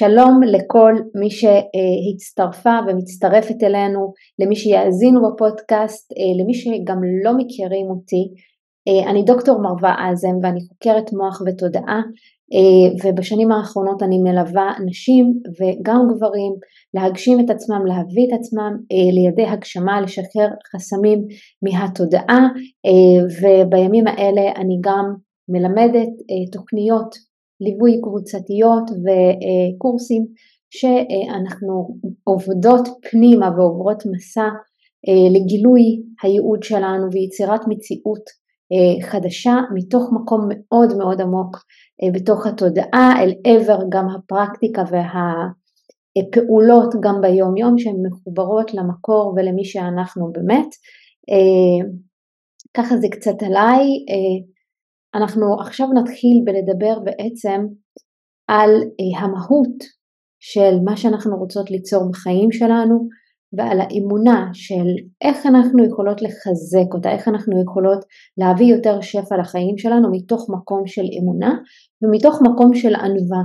שלום לכל מי שהצטרפה ומצטרפת אלינו, למי שיאזינו בפודקאסט, אה, למי שגם לא מכירים אותי. אה, אני דוקטור מרווה אזם ואני חוקרת מוח ותודעה אה, ובשנים האחרונות אני מלווה נשים וגם גברים להגשים את עצמם, להביא את עצמם לידי הגשמה, לשחרר חסמים מהתודעה ובימים האלה אני גם מלמדת תוכניות ליווי קבוצתיות וקורסים שאנחנו עובדות פנימה ועוברות מסע אה, לגילוי הייעוד שלנו ויצירת מציאות אה, חדשה מתוך מקום מאוד מאוד עמוק אה, בתוך התודעה אל עבר גם הפרקטיקה והפעולות גם ביום יום שהן מחוברות למקור ולמי שאנחנו באמת. ככה זה קצת עליי, אנחנו עכשיו נתחיל בלדבר בעצם על אה, המהות של מה שאנחנו רוצות ליצור בחיים שלנו ועל האמונה של איך אנחנו יכולות לחזק אותה, איך אנחנו יכולות להביא יותר שפע לחיים שלנו מתוך מקום של אמונה ומתוך מקום של ענווה.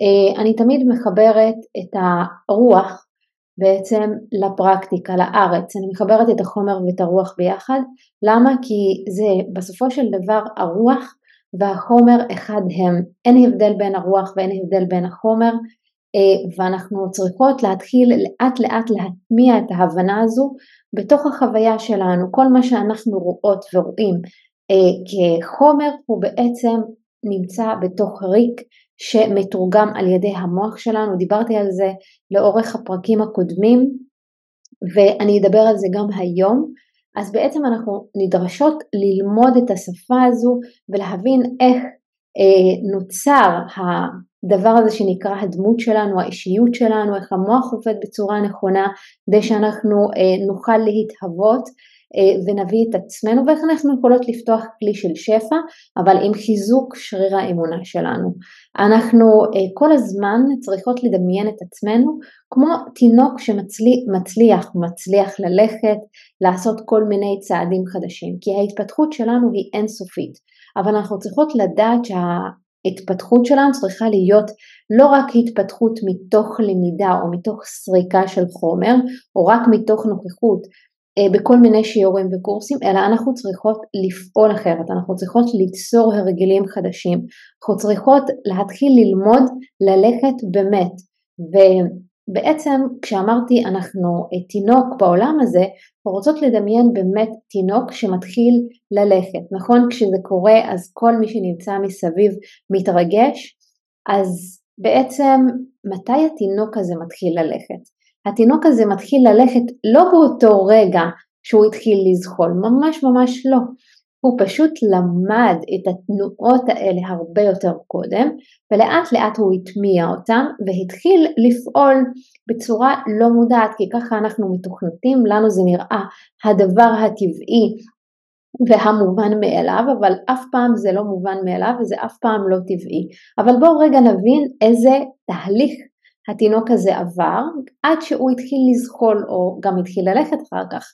אה, אני תמיד מחברת את הרוח בעצם לפרקטיקה, לארץ. אני מחברת את החומר ואת הרוח ביחד. למה? כי זה בסופו של דבר הרוח והחומר אחד הם. אין הבדל בין הרוח ואין הבדל בין החומר, אה, ואנחנו צריכות להתחיל לאט לאט להטמיע את ההבנה הזו בתוך החוויה שלנו. כל מה שאנחנו רואות ורואים אה, כחומר הוא בעצם נמצא בתוך ריק שמתורגם על ידי המוח שלנו, דיברתי על זה לאורך הפרקים הקודמים ואני אדבר על זה גם היום, אז בעצם אנחנו נדרשות ללמוד את השפה הזו ולהבין איך אה, נוצר הדבר הזה שנקרא הדמות שלנו, האישיות שלנו, איך המוח עובד בצורה נכונה כדי שאנחנו אה, נוכל להתהוות ונביא את עצמנו ואיך אנחנו יכולות לפתוח כלי של שפע אבל עם חיזוק שריר האמונה שלנו. אנחנו אה, כל הזמן צריכות לדמיין את עצמנו כמו תינוק שמצליח, מצליח ללכת, לעשות כל מיני צעדים חדשים כי ההתפתחות שלנו היא אינסופית אבל אנחנו צריכות לדעת שה... ההתפתחות שלנו צריכה להיות לא רק התפתחות מתוך למידה או מתוך סריקה של חומר או רק מתוך נוכחות אה, בכל מיני שיעורים וקורסים, אלא אנחנו צריכות לפעול אחרת, אנחנו צריכות ליצור הרגלים חדשים, אנחנו צריכות להתחיל ללמוד ללכת באמת. ובעצם כשאמרתי אנחנו אה, תינוק בעולם הזה, אנחנו רוצות לדמיין באמת תינוק שמתחיל ללכת, נכון? כשזה קורה אז כל מי שנמצא מסביב מתרגש, אז בעצם מתי התינוק הזה מתחיל ללכת? התינוק הזה מתחיל ללכת לא באותו רגע שהוא התחיל לזחול, ממש ממש לא. הוא פשוט למד את התנועות האלה הרבה יותר קודם ולאט לאט הוא הטמיע אותם והתחיל לפעול בצורה לא מודעת כי ככה אנחנו מתוכנתים, לנו זה נראה הדבר הטבעי והמובן מאליו, אבל אף פעם זה לא מובן מאליו וזה אף פעם לא טבעי. אבל בואו רגע נבין איזה תהליך התינוק הזה עבר עד שהוא התחיל לזחול או גם התחיל ללכת אחר כך.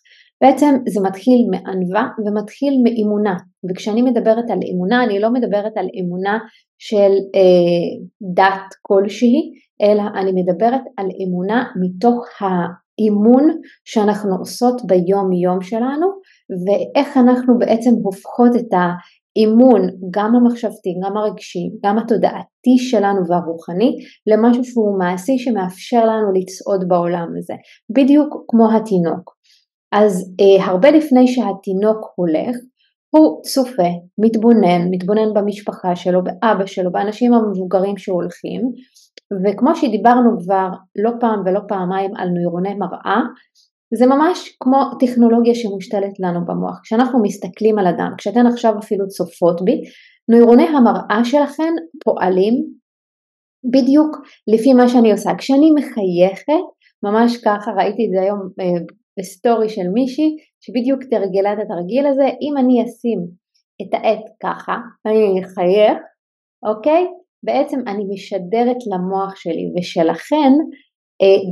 בעצם זה מתחיל מענווה ומתחיל מאמונה וכשאני מדברת על אמונה אני לא מדברת על אמונה של אה, דת כלשהי אלא אני מדברת על אמונה מתוך האימון שאנחנו עושות ביום יום שלנו ואיך אנחנו בעצם הופכות את ה... אימון גם המחשבתי, גם הרגשי, גם התודעתי שלנו והרוחני למשהו שהוא מעשי שמאפשר לנו לצעוד בעולם הזה, בדיוק כמו התינוק. אז אה, הרבה לפני שהתינוק הולך, הוא צופה, מתבונן, מתבונן במשפחה שלו, באבא שלו, באנשים המבוגרים שהולכים, וכמו שדיברנו כבר לא פעם ולא פעמיים על נוירוני מראה, זה ממש כמו טכנולוגיה שמושתלת לנו במוח. כשאנחנו מסתכלים על אדם, כשאתן עכשיו אפילו צופות בי, נוירוני המראה שלכן פועלים בדיוק לפי מה שאני עושה. כשאני מחייכת, ממש ככה, ראיתי את זה היום אה, בסטורי של מישהי, שבדיוק תרגלה את התרגיל הזה, אם אני אשים את העט ככה, ואני אחייך, אוקיי? בעצם אני משדרת למוח שלי, ושלכן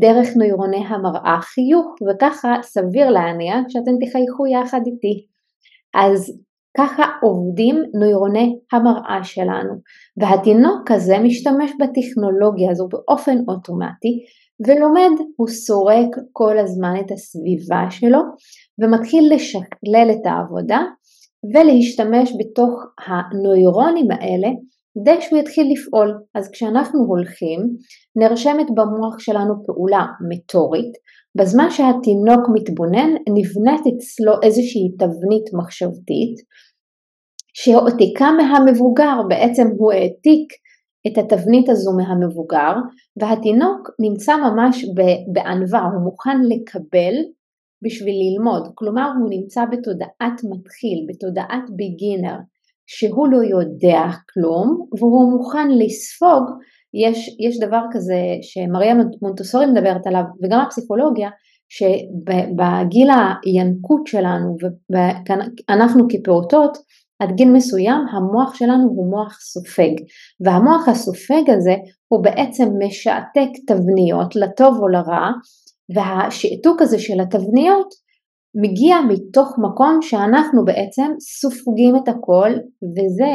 דרך נוירוני המראה חיוך וככה סביר להניח שאתם תחייכו יחד איתי. אז ככה עובדים נוירוני המראה שלנו והתינוק הזה משתמש בטכנולוגיה הזו באופן אוטומטי ולומד, הוא סורק כל הזמן את הסביבה שלו ומתחיל לשקלל את העבודה ולהשתמש בתוך הנוירונים האלה כדי שהוא יתחיל לפעול. אז כשאנחנו הולכים, נרשמת במוח שלנו פעולה מטורית, בזמן שהתינוק מתבונן נבנית אצלו איזושהי תבנית מחשבתית שהועתיקה מהמבוגר, בעצם הוא העתיק את התבנית הזו מהמבוגר והתינוק נמצא ממש בענווה, הוא מוכן לקבל בשביל ללמוד, כלומר הוא נמצא בתודעת מתחיל, בתודעת ביגינר, שהוא לא יודע כלום והוא מוכן לספוג, יש, יש דבר כזה שמריה מונטוסורי מדברת עליו וגם הפסיכולוגיה, שבגיל הינקות שלנו ואנחנו כפעוטות עד גיל מסוים המוח שלנו הוא מוח סופג. והמוח הסופג הזה הוא בעצם משעתק תבניות לטוב או לרע והשעתוק הזה של התבניות מגיע מתוך מקום שאנחנו בעצם סופגים את הכל וזה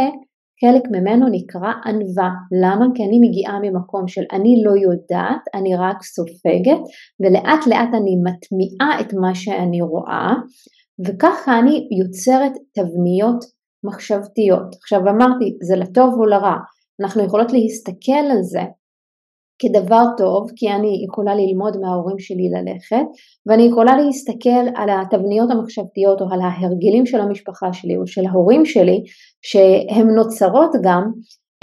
חלק ממנו נקרא ענווה. למה? כי אני מגיעה ממקום של אני לא יודעת, אני רק סופגת ולאט לאט אני מטמיעה את מה שאני רואה וככה אני יוצרת תבניות מחשבתיות. עכשיו אמרתי, זה לטוב או לרע, אנחנו יכולות להסתכל על זה כדבר טוב, כי אני יכולה ללמוד מההורים שלי ללכת, ואני יכולה להסתכל על התבניות המחשבתיות או על ההרגלים של המשפחה שלי או של ההורים שלי, שהן נוצרות גם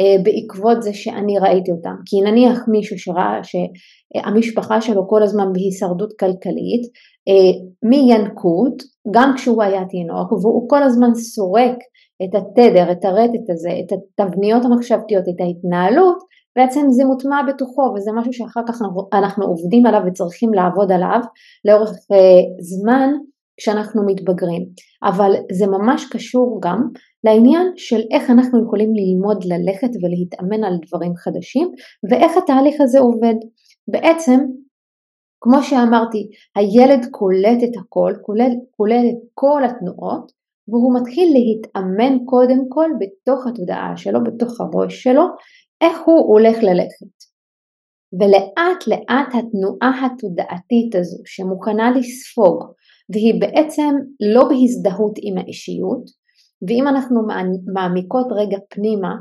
אה, בעקבות זה שאני ראיתי אותם. כי נניח מישהו שראה שהמשפחה שלו כל הזמן בהישרדות כלכלית, אה, מינקות, גם כשהוא היה תינוק, והוא כל הזמן סורק את התדר, את הרטט הזה, את התבניות המחשבתיות, את ההתנהלות, בעצם זה מוטמע בתוכו וזה משהו שאחר כך אנחנו עובדים עליו וצריכים לעבוד עליו לאורך אה, זמן כשאנחנו מתבגרים. אבל זה ממש קשור גם לעניין של איך אנחנו יכולים ללמוד ללכת ולהתאמן על דברים חדשים ואיך התהליך הזה עובד. בעצם כמו שאמרתי, הילד קולט את הכל, קולט, קולט את כל התנועות והוא מתחיל להתאמן קודם כל בתוך התודעה שלו, בתוך הראש שלו, איך הוא הולך ללכת. ולאט לאט התנועה התודעתית הזו שמוכנה לספוג והיא בעצם לא בהזדהות עם האישיות ואם אנחנו מעמיקות רגע פנימה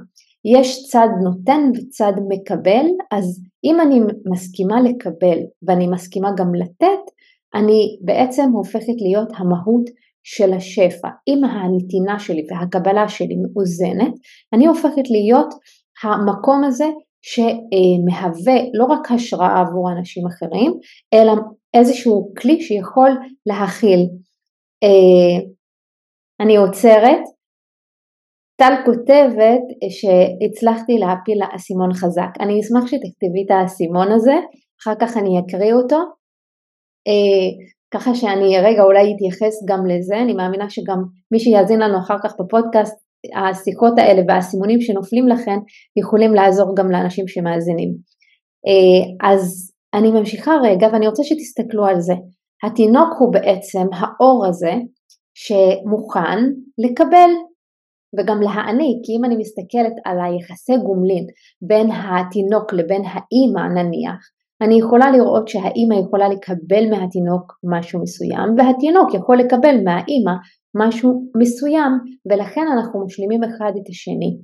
יש צד נותן וצד מקבל אז אם אני מסכימה לקבל ואני מסכימה גם לתת אני בעצם הופכת להיות המהות של השפע. אם הנתינה שלי והקבלה שלי מאוזנת, אני הופכת להיות המקום הזה שמהווה לא רק השראה עבור אנשים אחרים, אלא איזשהו כלי שיכול להכיל. אה, אני עוצרת, טל כותבת שהצלחתי להפיל לה אסימון חזק. אני אשמח שתכתבי את האסימון הזה, אחר כך אני אקריא אותו. אה, ככה שאני רגע אולי אתייחס גם לזה, אני מאמינה שגם מי שיאזין לנו אחר כך בפודקאסט, השיחות האלה והסימונים שנופלים לכן יכולים לעזור גם לאנשים שמאזינים. אה, אז אני ממשיכה רגע ואני רוצה שתסתכלו על זה. התינוק הוא בעצם האור הזה שמוכן לקבל וגם להעניק, כי אם אני מסתכלת על היחסי גומלין בין התינוק לבין האימא נניח, אני יכולה לראות שהאימא יכולה לקבל מהתינוק משהו מסוים והתינוק יכול לקבל מהאימא משהו מסוים ולכן אנחנו משלימים אחד את השני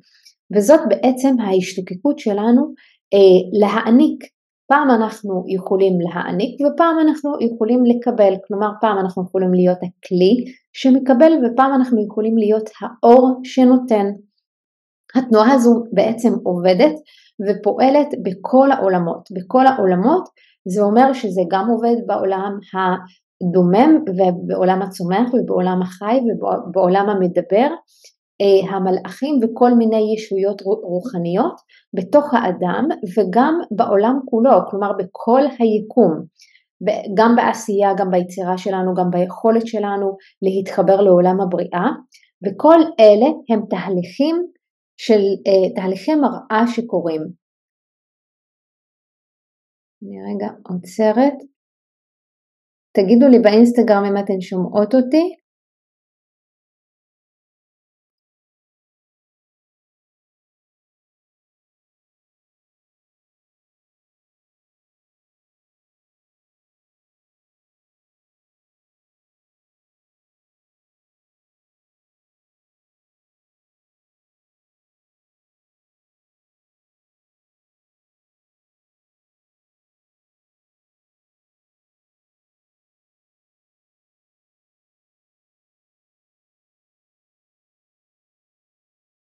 וזאת בעצם ההשתוקקות שלנו אה, להעניק פעם אנחנו יכולים להעניק ופעם אנחנו יכולים לקבל, כלומר פעם אנחנו יכולים להיות הכלי שמקבל ופעם אנחנו יכולים להיות האור שנותן. התנועה הזו בעצם עובדת ופועלת בכל העולמות. בכל העולמות זה אומר שזה גם עובד בעולם הדומם ובעולם הצומח ובעולם החי ובעולם המדבר, אה, המלאכים וכל מיני ישויות רוחניות בתוך האדם וגם בעולם כולו, כלומר בכל היקום. גם בעשייה, גם ביצירה שלנו, גם ביכולת שלנו להתחבר לעולם הבריאה, וכל אלה הם תהליכים של אה, תהליכי מראה שקורים. אני רגע עוצרת. תגידו לי באינסטגרם אם אתן שומעות אותי.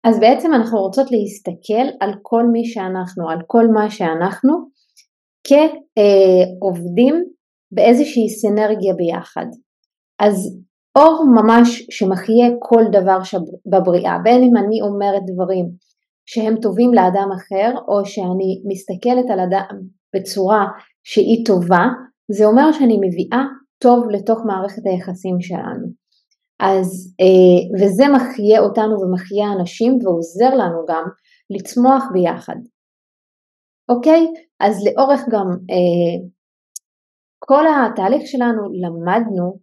אז בעצם אנחנו רוצות להסתכל על כל מי שאנחנו, על כל מה שאנחנו, כעובדים באיזושהי סינרגיה ביחד. אז אור ממש שמחיה כל דבר בבריאה, בין אם אני אומרת דברים שהם טובים לאדם אחר, או שאני מסתכלת על אדם בצורה שהיא טובה, זה אומר שאני מביאה טוב לתוך מערכת היחסים שלנו. אז, אה, וזה מחיה אותנו ומחיה אנשים ועוזר לנו גם לצמוח ביחד. אוקיי? אז לאורך גם אה, כל התהליך שלנו למדנו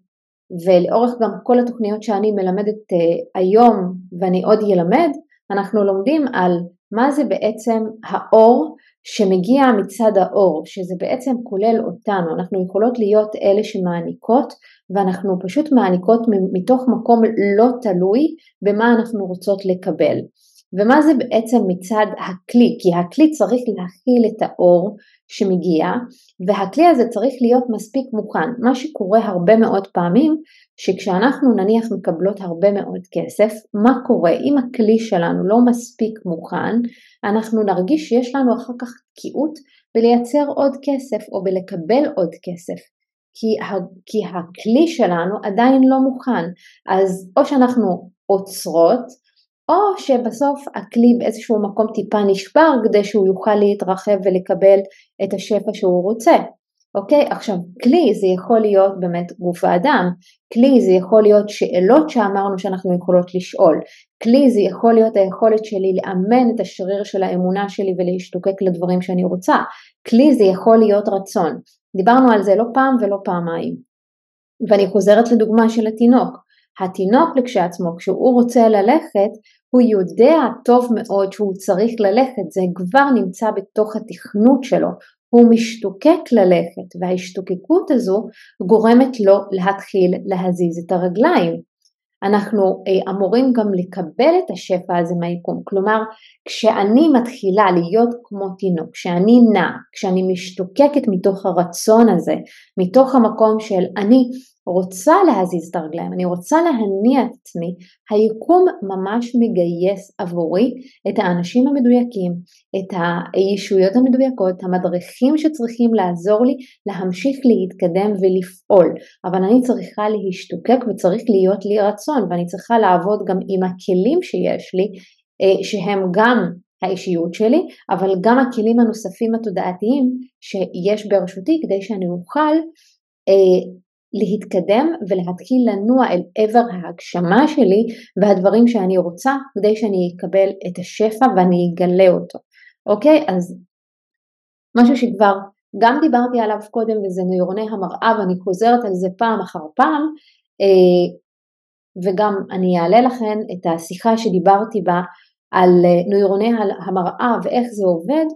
ולאורך גם כל התוכניות שאני מלמדת אה, היום ואני עוד ילמד, אנחנו לומדים על מה זה בעצם האור שמגיע מצד האור, שזה בעצם כולל אותנו, אנחנו יכולות להיות אלה שמעניקות ואנחנו פשוט מעניקות מתוך מקום לא תלוי במה אנחנו רוצות לקבל. ומה זה בעצם מצד הכלי? כי הכלי צריך להכיל את האור שמגיע והכלי הזה צריך להיות מספיק מוכן. מה שקורה הרבה מאוד פעמים שכשאנחנו נניח מקבלות הרבה מאוד כסף, מה קורה? אם הכלי שלנו לא מספיק מוכן, אנחנו נרגיש שיש לנו אחר כך תקיעות בלייצר עוד כסף או בלקבל עוד כסף. כי, הכלי שלנו עדיין לא מוכן, אז או שאנחנו עוצרות או שבסוף הכלי באיזשהו מקום טיפה נשבר כדי שהוא יוכל להתרחב ולקבל את השפע שהוא רוצה. אוקיי? עכשיו, כלי זה יכול להיות באמת גוף האדם, כלי זה יכול להיות שאלות שאמרנו שאנחנו יכולות לשאול, כלי זה יכול להיות היכולת שלי לאמן את השריר של האמונה שלי ולהשתוקק לדברים שאני רוצה, כלי זה יכול להיות רצון. דיברנו על זה לא פעם ולא פעמיים. ואני חוזרת לדוגמה של התינוק. התינוק לכשעצמו, כשהוא רוצה ללכת, הוא יודע טוב מאוד שהוא צריך ללכת, זה כבר נמצא בתוך התכנות שלו, הוא משתוקק ללכת וההשתוקקות הזו גורמת לו להתחיל להזיז את הרגליים. אנחנו אה, אמורים גם לקבל את השפע הזה מהיקום, כלומר כשאני מתחילה להיות כמו תינוק, כשאני נע, כשאני משתוקקת מתוך הרצון הזה, מתוך המקום של אני רוצה להזיז את הרגליים, אני רוצה להניע את עצמי, היקום ממש מגייס עבורי את האנשים המדויקים, את הישויות המדויקות, המדריכים שצריכים לעזור לי להמשיך להתקדם ולפעול, אבל אני צריכה להשתוקק וצריך להיות לי רצון ואני צריכה לעבוד גם עם הכלים שיש לי, אה, שהם גם האישיות שלי, אבל גם הכלים הנוספים התודעתיים שיש ברשותי כדי שאני אוכל אה, להתקדם ולהתחיל לנוע אל עבר ההגשמה שלי והדברים שאני רוצה כדי שאני אקבל את השפע ואני אגלה אותו. אוקיי? אז משהו שכבר גם דיברתי עליו קודם וזה נוירוני המראה ואני חוזרת על זה פעם אחר פעם אה, וגם אני אעלה לכם את השיחה שדיברתי בה על אה, נוירוני המראה ואיך זה עובד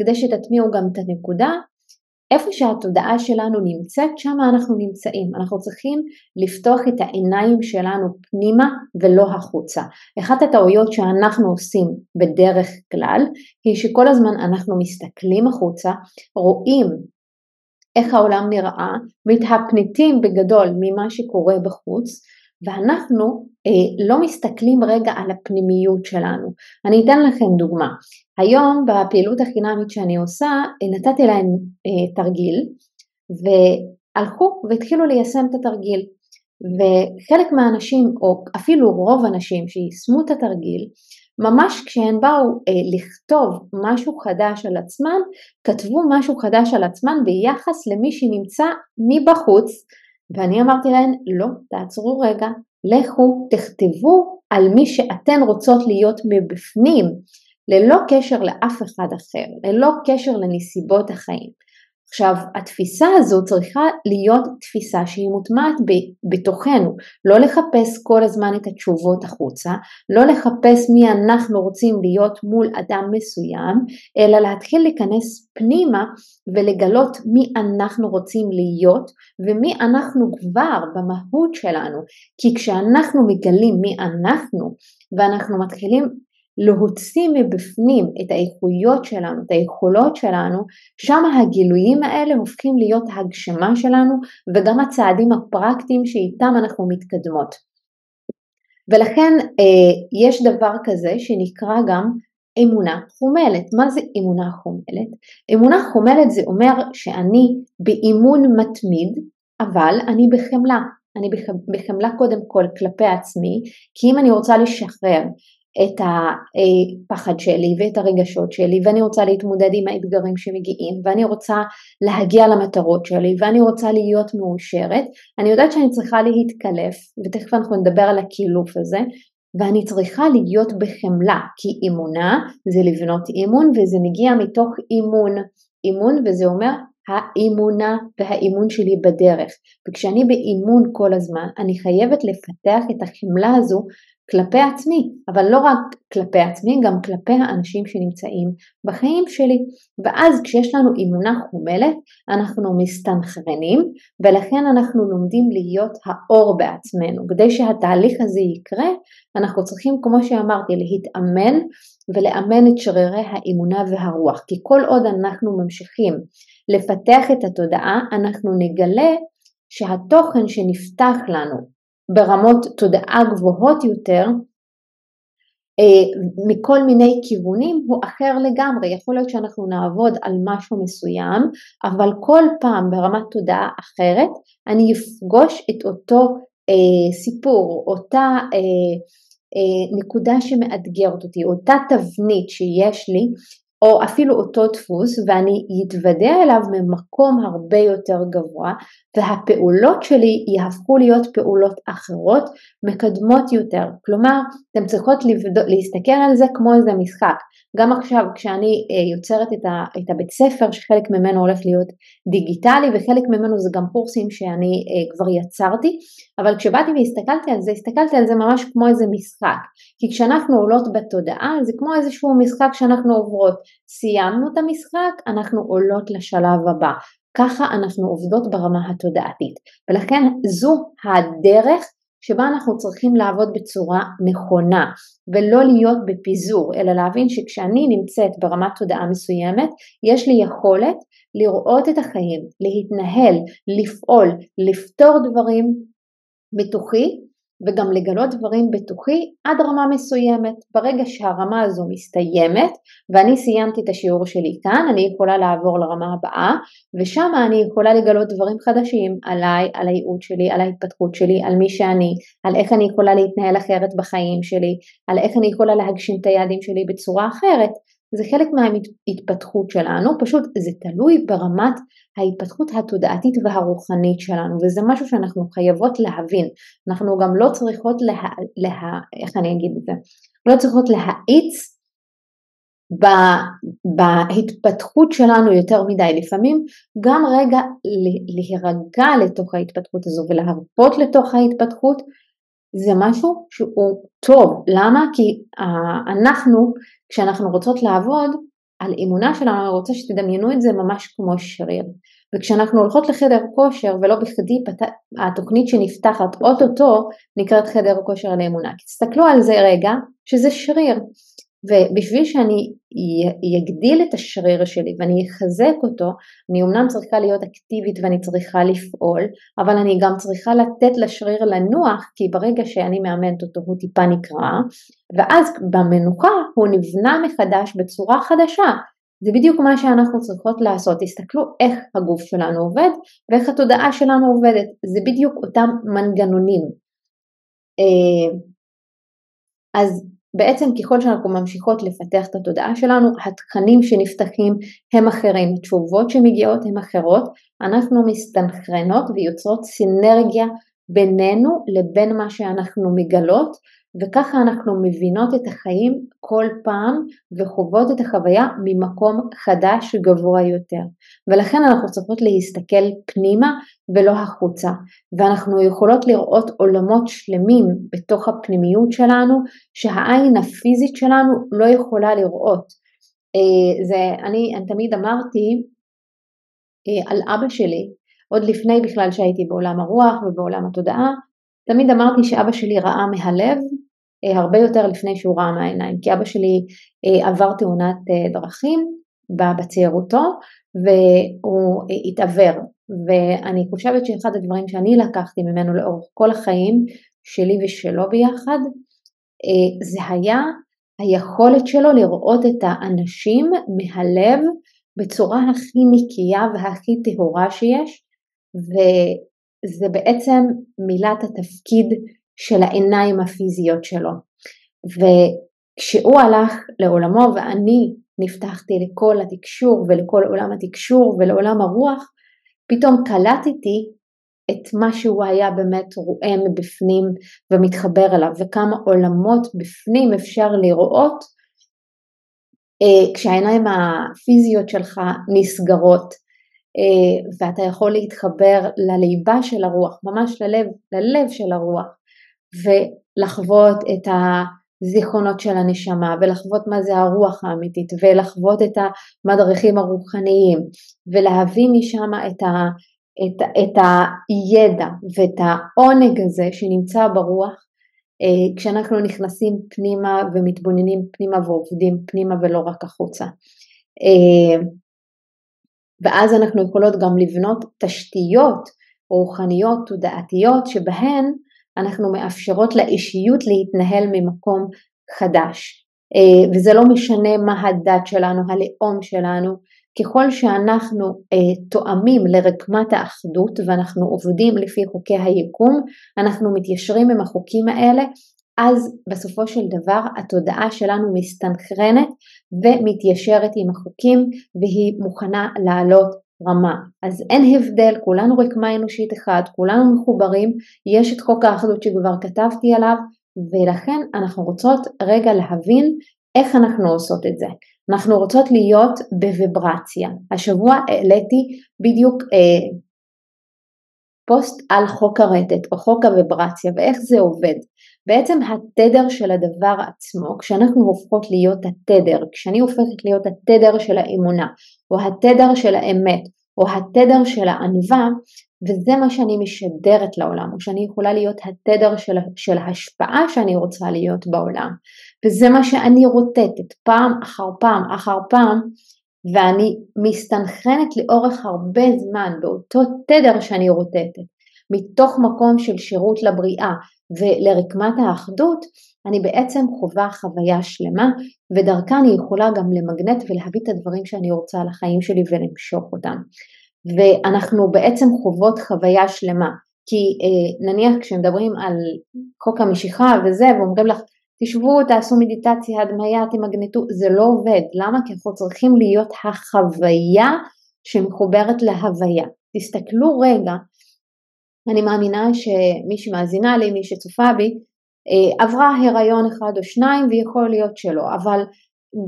כדי שתטמיעו גם את הנקודה איפה שהתודעה שלנו נמצאת, שם אנחנו נמצאים. אנחנו צריכים לפתוח את העיניים שלנו פנימה ולא החוצה. אחת הטעויות שאנחנו עושים בדרך כלל, היא שכל הזמן אנחנו מסתכלים החוצה, רואים איך העולם נראה, מתהפנטים בגדול ממה שקורה בחוץ, ואנחנו אה, לא מסתכלים רגע על הפנימיות שלנו. אני אתן לכם דוגמה. היום בפעילות החינמית שאני עושה אה, נתתי להם אה, תרגיל והלכו והתחילו ליישם את התרגיל וחלק מהאנשים או אפילו רוב האנשים שיישמו את התרגיל ממש כשהם באו אה, לכתוב משהו חדש על עצמם כתבו משהו חדש על עצמם ביחס למי שנמצא מבחוץ ואני אמרתי להן לא תעצרו רגע לכו תכתבו על מי שאתן רוצות להיות מבפנים ללא קשר לאף אחד אחר, ללא קשר לנסיבות החיים. עכשיו, התפיסה הזו צריכה להיות תפיסה שהיא מוטמעת בתוכנו, לא לחפש כל הזמן את התשובות החוצה, לא לחפש מי אנחנו רוצים להיות מול אדם מסוים, אלא להתחיל להיכנס פנימה ולגלות מי אנחנו רוצים להיות ומי אנחנו כבר במהות שלנו, כי כשאנחנו מגלים מי אנחנו ואנחנו מתחילים להוציא מבפנים את האיכויות שלנו, את היכולות שלנו, שם הגילויים האלה הופכים להיות הגשמה שלנו וגם הצעדים הפרקטיים שאיתם אנחנו מתקדמות. ולכן אה, יש דבר כזה שנקרא גם אמונה חומלת. מה זה אמונה חומלת? אמונה חומלת זה אומר שאני באימון מתמיד, אבל אני בחמלה. אני בחמלה קודם כל כלפי עצמי, כי אם אני רוצה לשחרר את הפחד שלי ואת הרגשות שלי ואני רוצה להתמודד עם האתגרים שמגיעים ואני רוצה להגיע למטרות שלי ואני רוצה להיות מאושרת, אני יודעת שאני צריכה להתקלף ותכף אנחנו נדבר על הקילוף הזה ואני צריכה להיות בחמלה כי אמונה זה לבנות אימון וזה מגיע מתוך אימון, אימון וזה אומר האמונה והאימון שלי בדרך. וכשאני באימון כל הזמן אני חייבת לפתח את החמלה הזו כלפי עצמי, אבל לא רק כלפי עצמי, גם כלפי האנשים שנמצאים בחיים שלי. ואז כשיש לנו אמונה חומלת, אנחנו מסתנכרנים, ולכן אנחנו לומדים להיות האור בעצמנו. כדי שהתהליך הזה יקרה, אנחנו צריכים, כמו שאמרתי, להתאמן ולאמן את שרירי האמונה והרוח. כי כל עוד אנחנו ממשיכים לפתח את התודעה, אנחנו נגלה שהתוכן שנפתח לנו ברמות תודעה גבוהות יותר אה, מכל מיני כיוונים הוא אחר לגמרי, יכול להיות שאנחנו נעבוד על משהו מסוים, אבל כל פעם ברמת תודעה אחרת אני אפגוש את אותו אה, סיפור, אותה אה, אה, נקודה שמאתגרת אותי, אותה תבנית שיש לי או אפילו אותו דפוס ואני אתוודע אליו ממקום הרבה יותר גבוה והפעולות שלי יהפכו להיות פעולות אחרות מקדמות יותר. כלומר, אתן צריכות להסתכל על זה כמו איזה משחק. גם עכשיו כשאני אה, יוצרת את, ה, את הבית ספר שחלק ממנו הולך להיות דיגיטלי וחלק ממנו זה גם קורסים שאני אה, כבר יצרתי, אבל כשבאתי והסתכלתי על זה, הסתכלתי על זה ממש כמו איזה משחק. כי כשאנחנו עולות בתודעה זה כמו איזשהו משחק שאנחנו עוברות. סיימנו את המשחק, אנחנו עולות לשלב הבא. ככה אנחנו עובדות ברמה התודעתית. ולכן זו הדרך שבה אנחנו צריכים לעבוד בצורה נכונה ולא להיות בפיזור, אלא להבין שכשאני נמצאת ברמת תודעה מסוימת, יש לי יכולת לראות את החיים, להתנהל, לפעול, לפתור דברים בתוכי וגם לגלות דברים בתוכי עד רמה מסוימת. ברגע שהרמה הזו מסתיימת ואני סיימתי את השיעור שלי כאן, אני יכולה לעבור לרמה הבאה ושם אני יכולה לגלות דברים חדשים עליי, על הייעוד שלי, על ההתפתחות שלי, על מי שאני, על איך אני יכולה להתנהל אחרת בחיים שלי, על איך אני יכולה להגשים את היעדים שלי בצורה אחרת. זה חלק מההתפתחות שלנו, פשוט זה תלוי ברמת ההתפתחות התודעתית והרוחנית שלנו, וזה משהו שאנחנו חייבות להבין. אנחנו גם לא צריכות לה... לה איך אני אגיד את זה? לא צריכות להאיץ בהתפתחות שלנו יותר מדי. לפעמים גם רגע להירגע לתוך ההתפתחות הזו ולהרפות לתוך ההתפתחות זה משהו שהוא טוב. למה? כי אנחנו, כשאנחנו רוצות לעבוד על אמונה שלנו, אני רוצה שתדמיינו את זה ממש כמו שריר. וכשאנחנו הולכות לחדר כושר, ולא בכדי התוכנית שנפתחת אוטוטו נקראת חדר כושר על אמונה. תסתכלו על זה רגע, שזה שריר. ובשביל שאני אגדיל את השריר שלי ואני אחזק אותו, אני אמנם צריכה להיות אקטיבית ואני צריכה לפעול, אבל אני גם צריכה לתת לשריר לנוח, כי ברגע שאני מאמנת אותו הוא טיפה נקרע, ואז במנוחה הוא נבנה מחדש בצורה חדשה. זה בדיוק מה שאנחנו צריכות לעשות, תסתכלו איך הגוף שלנו עובד ואיך התודעה שלנו עובדת, זה בדיוק אותם מנגנונים. אה, אז בעצם ככל שאנחנו ממשיכות לפתח את התודעה שלנו, התכנים שנפתחים הם אחרים, תשובות שמגיעות הן אחרות, אנחנו מסתנכרנות ויוצרות סינרגיה בינינו לבין מה שאנחנו מגלות וככה אנחנו מבינות את החיים כל פעם וחוות את החוויה ממקום חדש גבוה יותר. ולכן אנחנו צריכות להסתכל פנימה ולא החוצה. ואנחנו יכולות לראות עולמות שלמים בתוך הפנימיות שלנו שהעין הפיזית שלנו לא יכולה לראות. אה, זה, אני, אני תמיד אמרתי אה, על אבא שלי, עוד לפני בכלל שהייתי בעולם הרוח ובעולם התודעה, תמיד אמרתי שאבא שלי ראה מהלב אה, הרבה יותר לפני שהוא ראה מהעיניים, כי אבא שלי אה, עבר תאונת אה, דרכים בצעירותו והוא התעוור. ואני חושבת שאחד הדברים שאני לקחתי ממנו לאורך כל החיים שלי ושלו ביחד, זה היה היכולת שלו לראות את האנשים מהלב בצורה הכי נקייה והכי טהורה שיש, וזה בעצם מילת התפקיד של העיניים הפיזיות שלו. וכשהוא הלך לעולמו ואני נפתחתי לכל התקשור ולכל עולם התקשור ולעולם הרוח, פתאום קלטתי את מה שהוא היה באמת רואה מבפנים ומתחבר אליו וכמה עולמות בפנים אפשר לראות אה, כשהעיניים הפיזיות שלך נסגרות ואתה יכול להתחבר לליבה של הרוח, ממש ללב, ללב של הרוח ולחוות את הזיכרונות של הנשמה ולחוות מה זה הרוח האמיתית ולחוות את המדריכים הרוחניים ולהביא משם את, ה, את, את הידע ואת העונג הזה שנמצא ברוח אה, כשאנחנו נכנסים פנימה ומתבוננים פנימה ועובדים פנימה ולא רק החוצה. ואז אנחנו יכולות גם לבנות תשתיות רוחניות תודעתיות שבהן אנחנו מאפשרות לאישיות להתנהל ממקום חדש. אה, וזה לא משנה מה הדת שלנו, הלאום שלנו, ככל שאנחנו אה, תואמים לרקמת האחדות ואנחנו עובדים לפי חוקי היקום, אנחנו מתיישרים עם החוקים האלה, אז בסופו של דבר התודעה שלנו מסתנכרנת ומתיישרת עם החוקים והיא מוכנה לעלות רמה. אז אין הבדל, כולנו רקמה אנושית אחת, כולנו מחוברים, יש את חוק האחדות שכבר כתבתי עליו, ולכן אנחנו רוצות רגע להבין איך אנחנו עושות את זה. אנחנו רוצות להיות בוויברציה. השבוע העליתי בדיוק אה, פוסט על חוק הרטט או חוק הוויברציה ואיך זה עובד. בעצם התדר של הדבר עצמו, כשאנחנו הופכות להיות התדר, כשאני הופכת להיות התדר של האמונה או התדר של האמת או התדר של הענווה, וזה מה שאני משדרת לעולם, או שאני יכולה להיות התדר של, של השפעה שאני רוצה להיות בעולם. וזה מה שאני רוטטת פעם אחר פעם אחר פעם, ואני מסתנכרנת לאורך הרבה זמן באותו תדר שאני רוטטת. מתוך מקום של שירות לבריאה ולרקמת האחדות, אני בעצם חווה חוויה שלמה, ודרכה אני יכולה גם למגנט ולהביא את הדברים שאני רוצה לחיים שלי ולמשוך אותם. ואנחנו בעצם חוות חוויה שלמה, כי אה, נניח כשמדברים על חוק המשיכה וזה, ואומרים לך, תשבו, תעשו מדיטציה, הדמיה, תמגנטו, זה לא עובד. למה? כי אנחנו צריכים להיות החוויה שמחוברת להוויה. תסתכלו רגע, אני מאמינה שמי שמאזינה לי, מי שצופה בי, אה, עברה הריון אחד או שניים ויכול להיות שלא, אבל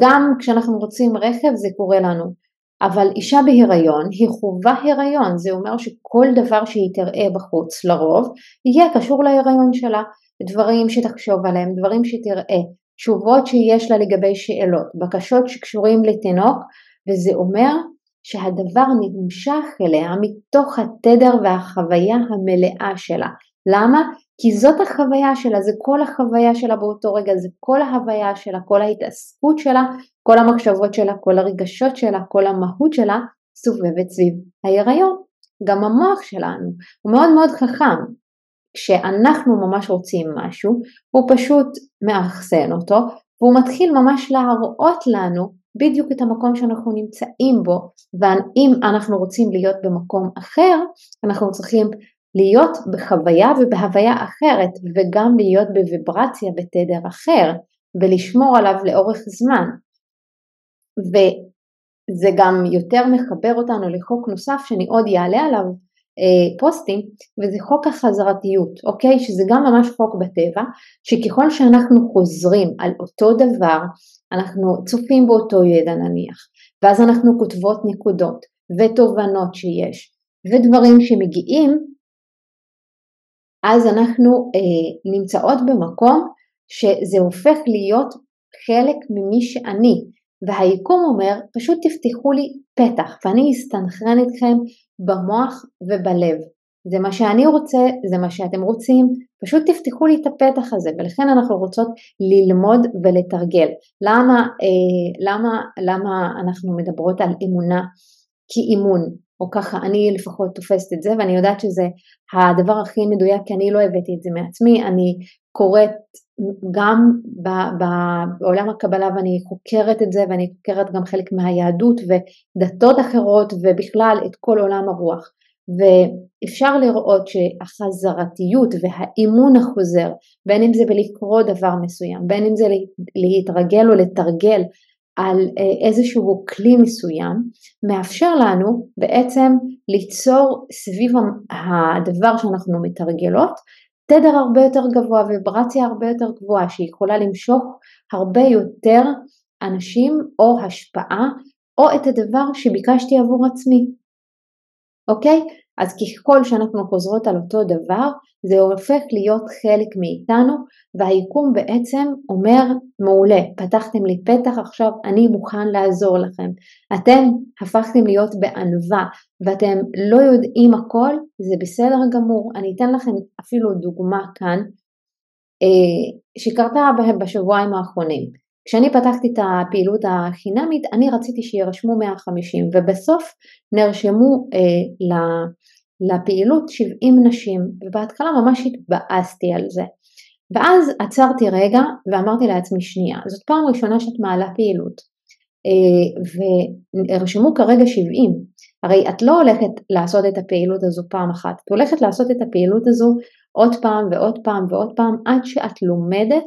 גם כשאנחנו רוצים רכב זה קורה לנו. אבל אישה בהיריון היא חווה הריון, זה אומר שכל דבר שהיא תראה בחוץ לרוב יהיה קשור להיריון שלה, דברים שתחשוב עליהם, דברים שתראה, תשובות שיש לה לגבי שאלות, בקשות שקשורים לתינוק, וזה אומר שהדבר נמשך אליה מתוך התדר והחוויה המלאה שלה. למה? כי זאת החוויה שלה, זה כל החוויה שלה באותו רגע, זה כל ההוויה שלה, כל ההתעסקות שלה, כל המחשבות שלה, כל הרגשות שלה, כל המהות שלה סובבת סביב ההיריון. גם המוח שלנו הוא מאוד מאוד חכם. כשאנחנו ממש רוצים משהו, הוא פשוט מאחסן אותו, והוא מתחיל ממש להראות לנו בדיוק את המקום שאנחנו נמצאים בו, ואם אנחנו רוצים להיות במקום אחר, אנחנו צריכים להיות בחוויה ובהוויה אחרת, וגם להיות בוויברציה בתדר אחר, ולשמור עליו לאורך זמן. וזה גם יותר מחבר אותנו לחוק נוסף שאני עוד אעלה עליו אה, פוסטים, וזה חוק החזרתיות, אוקיי? שזה גם ממש חוק בטבע, שככל שאנחנו חוזרים על אותו דבר, אנחנו צופים באותו ידע נניח, ואז אנחנו כותבות נקודות ותובנות שיש, ודברים שמגיעים, אז אנחנו אה, נמצאות במקום שזה הופך להיות חלק ממי שאני, והיקום אומר פשוט תפתחו לי פתח ואני אסתנכרן אתכם במוח ובלב. זה מה שאני רוצה, זה מה שאתם רוצים, פשוט תפתחו לי את הפתח הזה ולכן אנחנו רוצות ללמוד ולתרגל. למה, אה, למה, למה אנחנו מדברות על אמונה כאימון? או ככה אני לפחות תופסת את זה, ואני יודעת שזה הדבר הכי מדויק כי אני לא הבאתי את זה מעצמי, אני קוראת גם בעולם הקבלה ואני חוקרת את זה ואני חוקרת גם חלק מהיהדות ודתות אחרות ובכלל את כל עולם הרוח. ואפשר לראות שהחזרתיות והאימון החוזר, בין אם זה בלקרוא דבר מסוים, בין אם זה להתרגל או לתרגל על אה, איזשהו כלי מסוים, מאפשר לנו בעצם ליצור סביב הדבר שאנחנו מתרגלות תדר הרבה יותר גבוה ויברציה הרבה יותר גבוהה שיכולה למשוך הרבה יותר אנשים או השפעה או את הדבר שביקשתי עבור עצמי. אוקיי? אז ככל שאנחנו חוזרות על אותו דבר, זה הופך להיות חלק מאיתנו, והיקום בעצם אומר, מעולה, פתחתם לי פתח, עכשיו אני מוכן לעזור לכם. אתם הפכתם להיות בענווה, ואתם לא יודעים הכל, זה בסדר גמור. אני אתן לכם אפילו דוגמה כאן, אה, שקרתה בשבועיים האחרונים. כשאני פתחתי את הפעילות החינמית אני רציתי שירשמו 150 ובסוף נרשמו אה, לפעילות 70 נשים ובהתחלה ממש התבאסתי על זה. ואז עצרתי רגע ואמרתי לעצמי שנייה זאת פעם ראשונה שאת מעלה פעילות. אה, ונרשמו כרגע 70 הרי את לא הולכת לעשות את הפעילות הזו פעם אחת את הולכת לעשות את הפעילות הזו עוד פעם ועוד פעם ועוד פעם עד שאת לומדת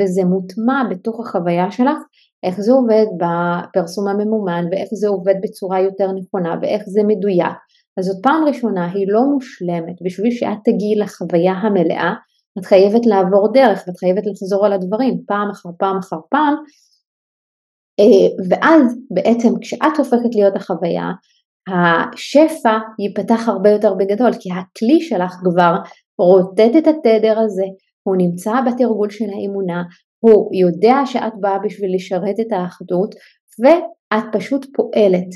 וזה מוטמע בתוך החוויה שלך, איך זה עובד בפרסום הממומן ואיך זה עובד בצורה יותר נכונה ואיך זה מדויק. אז זאת פעם ראשונה, היא לא מושלמת, בשביל שאת תגיעי לחוויה המלאה, את חייבת לעבור דרך ואת חייבת לחזור על הדברים פעם אחר פעם אחר פעם, אה, ואז בעצם כשאת הופכת להיות החוויה, השפע ייפתח הרבה יותר בגדול, כי הכלי שלך כבר רוטט את התדר הזה, הוא נמצא בתרגול של האמונה, הוא יודע שאת באה בשביל לשרת את האחדות ואת פשוט פועלת.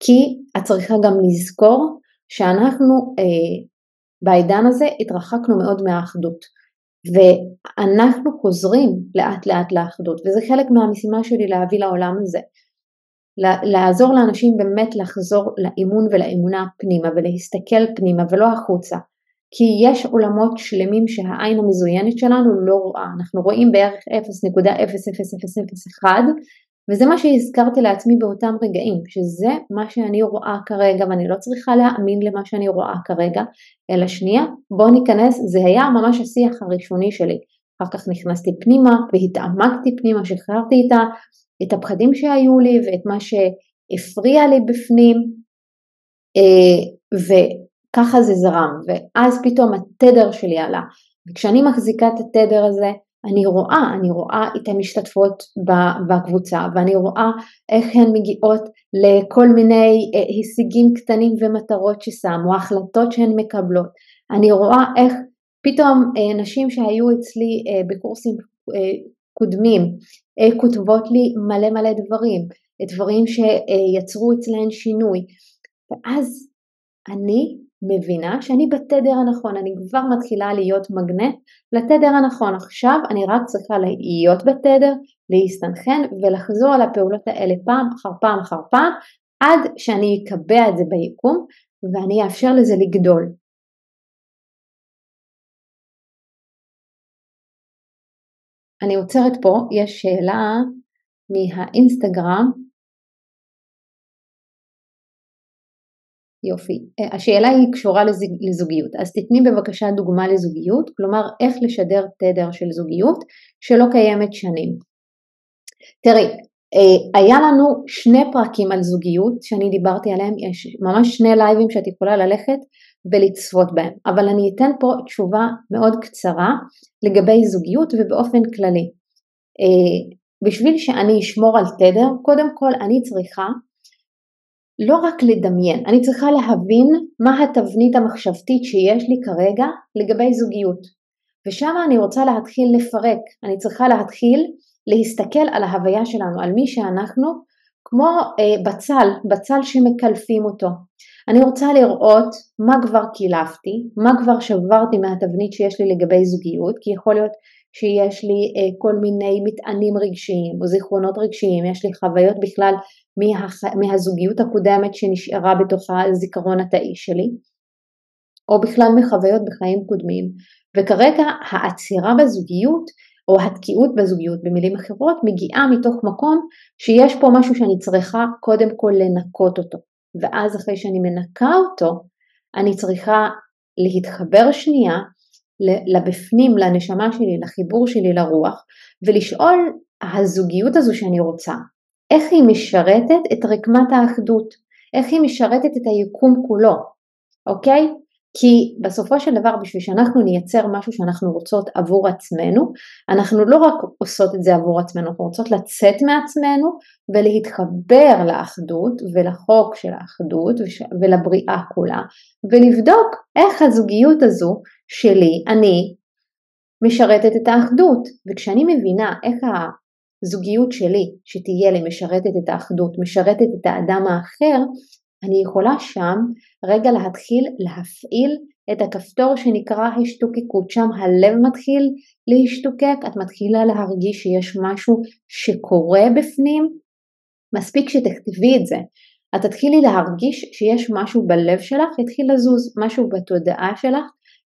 כי את צריכה גם לזכור שאנחנו אה, בעידן הזה התרחקנו מאוד מהאחדות ואנחנו חוזרים לאט לאט לאחדות וזה חלק מהמשימה שלי להביא לעולם הזה. לעזור לאנשים באמת לחזור לאימון ולאמונה פנימה ולהסתכל פנימה ולא החוצה. כי יש עולמות שלמים שהעין המזוינת שלנו לא רואה, אנחנו רואים בערך 0.00001 וזה מה שהזכרתי לעצמי באותם רגעים, שזה מה שאני רואה כרגע ואני לא צריכה להאמין למה שאני רואה כרגע, אלא שנייה, בוא ניכנס, זה היה ממש השיח הראשוני שלי, אחר כך נכנסתי פנימה והתעמקתי פנימה, שחררתי את, את הפחדים שהיו לי ואת מה שהפריע לי בפנים, אה, ו... ככה זה זרם, ואז פתאום התדר שלי עלה, וכשאני מחזיקה את התדר הזה, אני רואה, אני רואה את המשתתפות בקבוצה ואני רואה איך הן מגיעות לכל מיני אה, הישגים קטנים ומטרות ששמו, החלטות שהן מקבלות. אני רואה איך פתאום אה, נשים שהיו אצלי אה, בקורסים קודמים כותבות לי מלא מלא דברים, דברים שיצרו אצלהן שינוי. ואז אני מבינה שאני בתדר הנכון, אני כבר מתחילה להיות מגנט לתדר הנכון. עכשיו אני רק צריכה להיות בתדר, להסתנכן ולחזור על הפעולות האלה פעם אחר פעם אחר פעם, עד שאני אקבע את זה ביקום ואני אאפשר לזה לגדול. אני עוצרת פה, יש שאלה מהאינסטגרם יופי. אה, השאלה היא קשורה לזוגיות, אז תתני בבקשה דוגמה לזוגיות, כלומר איך לשדר תדר של זוגיות שלא קיימת שנים. תראי, אה, היה לנו שני פרקים על זוגיות שאני דיברתי עליהם, יש ממש שני לייבים שאת יכולה ללכת ולצפות בהם, אבל אני אתן פה תשובה מאוד קצרה לגבי זוגיות ובאופן כללי. אה, בשביל שאני אשמור על תדר, קודם כל אני צריכה לא רק לדמיין, אני צריכה להבין מה התבנית המחשבתית שיש לי כרגע לגבי זוגיות. ושם אני רוצה להתחיל לפרק, אני צריכה להתחיל להסתכל על ההוויה שלנו, על מי שאנחנו, כמו אה, בצל, בצל שמקלפים אותו. אני רוצה לראות מה כבר קילפתי, מה כבר שברתי מהתבנית שיש לי לגבי זוגיות, כי יכול להיות שיש לי אה, כל מיני מטענים רגשיים או זיכרונות רגשיים, יש לי חוויות בכלל מהח... מהזוגיות הקודמת שנשארה בתוך הזיכרון התאי שלי, או בכלל מחוויות בחיים קודמים, וכרגע העצירה בזוגיות או התקיעות בזוגיות במילים אחרות מגיעה מתוך מקום שיש פה משהו שאני צריכה קודם כל לנקות אותו. ואז אחרי שאני מנקה אותו אני צריכה להתחבר שנייה לבפנים, לנשמה שלי, לחיבור שלי לרוח ולשאול הזוגיות הזו שאני רוצה, איך היא משרתת את רקמת האחדות, איך היא משרתת את היקום כולו, אוקיי? כי בסופו של דבר בשביל שאנחנו נייצר משהו שאנחנו רוצות עבור עצמנו, אנחנו לא רק עושות את זה עבור עצמנו, אנחנו רוצות לצאת מעצמנו ולהתחבר לאחדות ולחוק של האחדות ולבריאה כולה, ולבדוק איך הזוגיות הזו שלי, אני, משרתת את האחדות. וכשאני מבינה איך הזוגיות שלי שתהיה לי משרתת את האחדות, משרתת את האדם האחר, אני יכולה שם רגע להתחיל להפעיל את הכפתור שנקרא השתוקקות, שם הלב מתחיל להשתוקק, את מתחילה להרגיש שיש משהו שקורה בפנים, מספיק שתכתבי את זה. את תתחילי להרגיש שיש משהו בלב שלך, יתחיל לזוז, משהו בתודעה שלך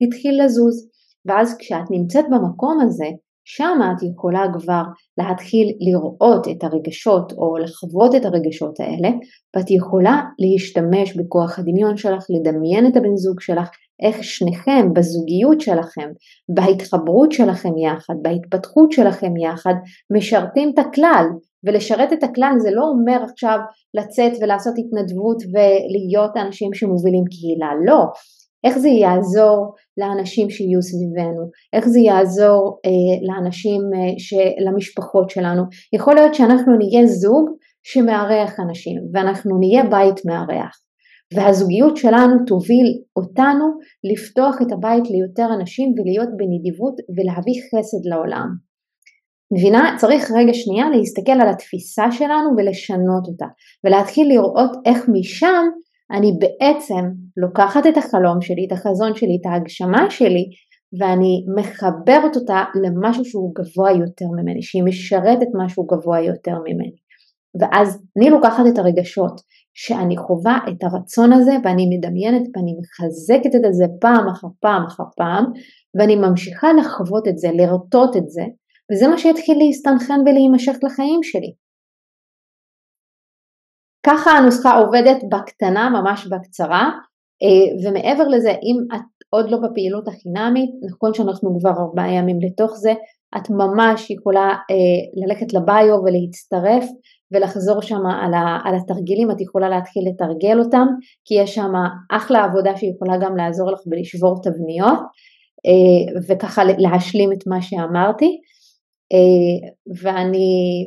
יתחיל לזוז. ואז כשאת נמצאת במקום הזה, שם את יכולה כבר להתחיל לראות את הרגשות או לחוות את הרגשות האלה ואת יכולה להשתמש בכוח הדמיון שלך, לדמיין את הבן זוג שלך, איך שניכם בזוגיות שלכם, בהתחברות שלכם יחד, בהתפתחות שלכם יחד, משרתים את הכלל. ולשרת את הכלל זה לא אומר עכשיו לצאת ולעשות התנדבות ולהיות האנשים שמובילים קהילה, לא. איך זה יעזור לאנשים שיהיו סביבנו, איך זה יעזור אה, לאנשים, אה, למשפחות שלנו. יכול להיות שאנחנו נהיה זוג שמארח אנשים ואנחנו נהיה בית מארח והזוגיות שלנו תוביל אותנו לפתוח את הבית ליותר אנשים ולהיות בנדיבות ולהביא חסד לעולם. מבינה? צריך רגע שנייה להסתכל על התפיסה שלנו ולשנות אותה ולהתחיל לראות איך משם אני בעצם לוקחת את החלום שלי, את החזון שלי, את ההגשמה שלי, ואני מחברת אותה למשהו שהוא גבוה יותר ממני, שהיא משרתת משהו גבוה יותר ממני. ואז אני לוקחת את הרגשות שאני חווה את הרצון הזה ואני מדמיינת ואני מחזקת את זה פעם אחר פעם אחר פעם ואני ממשיכה לחוות את זה, לרטוט את זה וזה מה שהתחיל להסתנכרן ולהימשך לחיים שלי. ככה הנוסחה עובדת בקטנה, ממש בקצרה, אה, ומעבר לזה, אם את עוד לא בפעילות החינמית, נכון שאנחנו כבר ארבעה ימים לתוך זה, את ממש יכולה אה, ללכת לביו ולהצטרף ולחזור שם על, התרגילים, את יכולה להתחיל לתרגל אותם, כי יש שם אחלה עבודה שיכולה גם לעזור לך בלשבור תבניות, אה, וככה להשלים את מה שאמרתי. ואני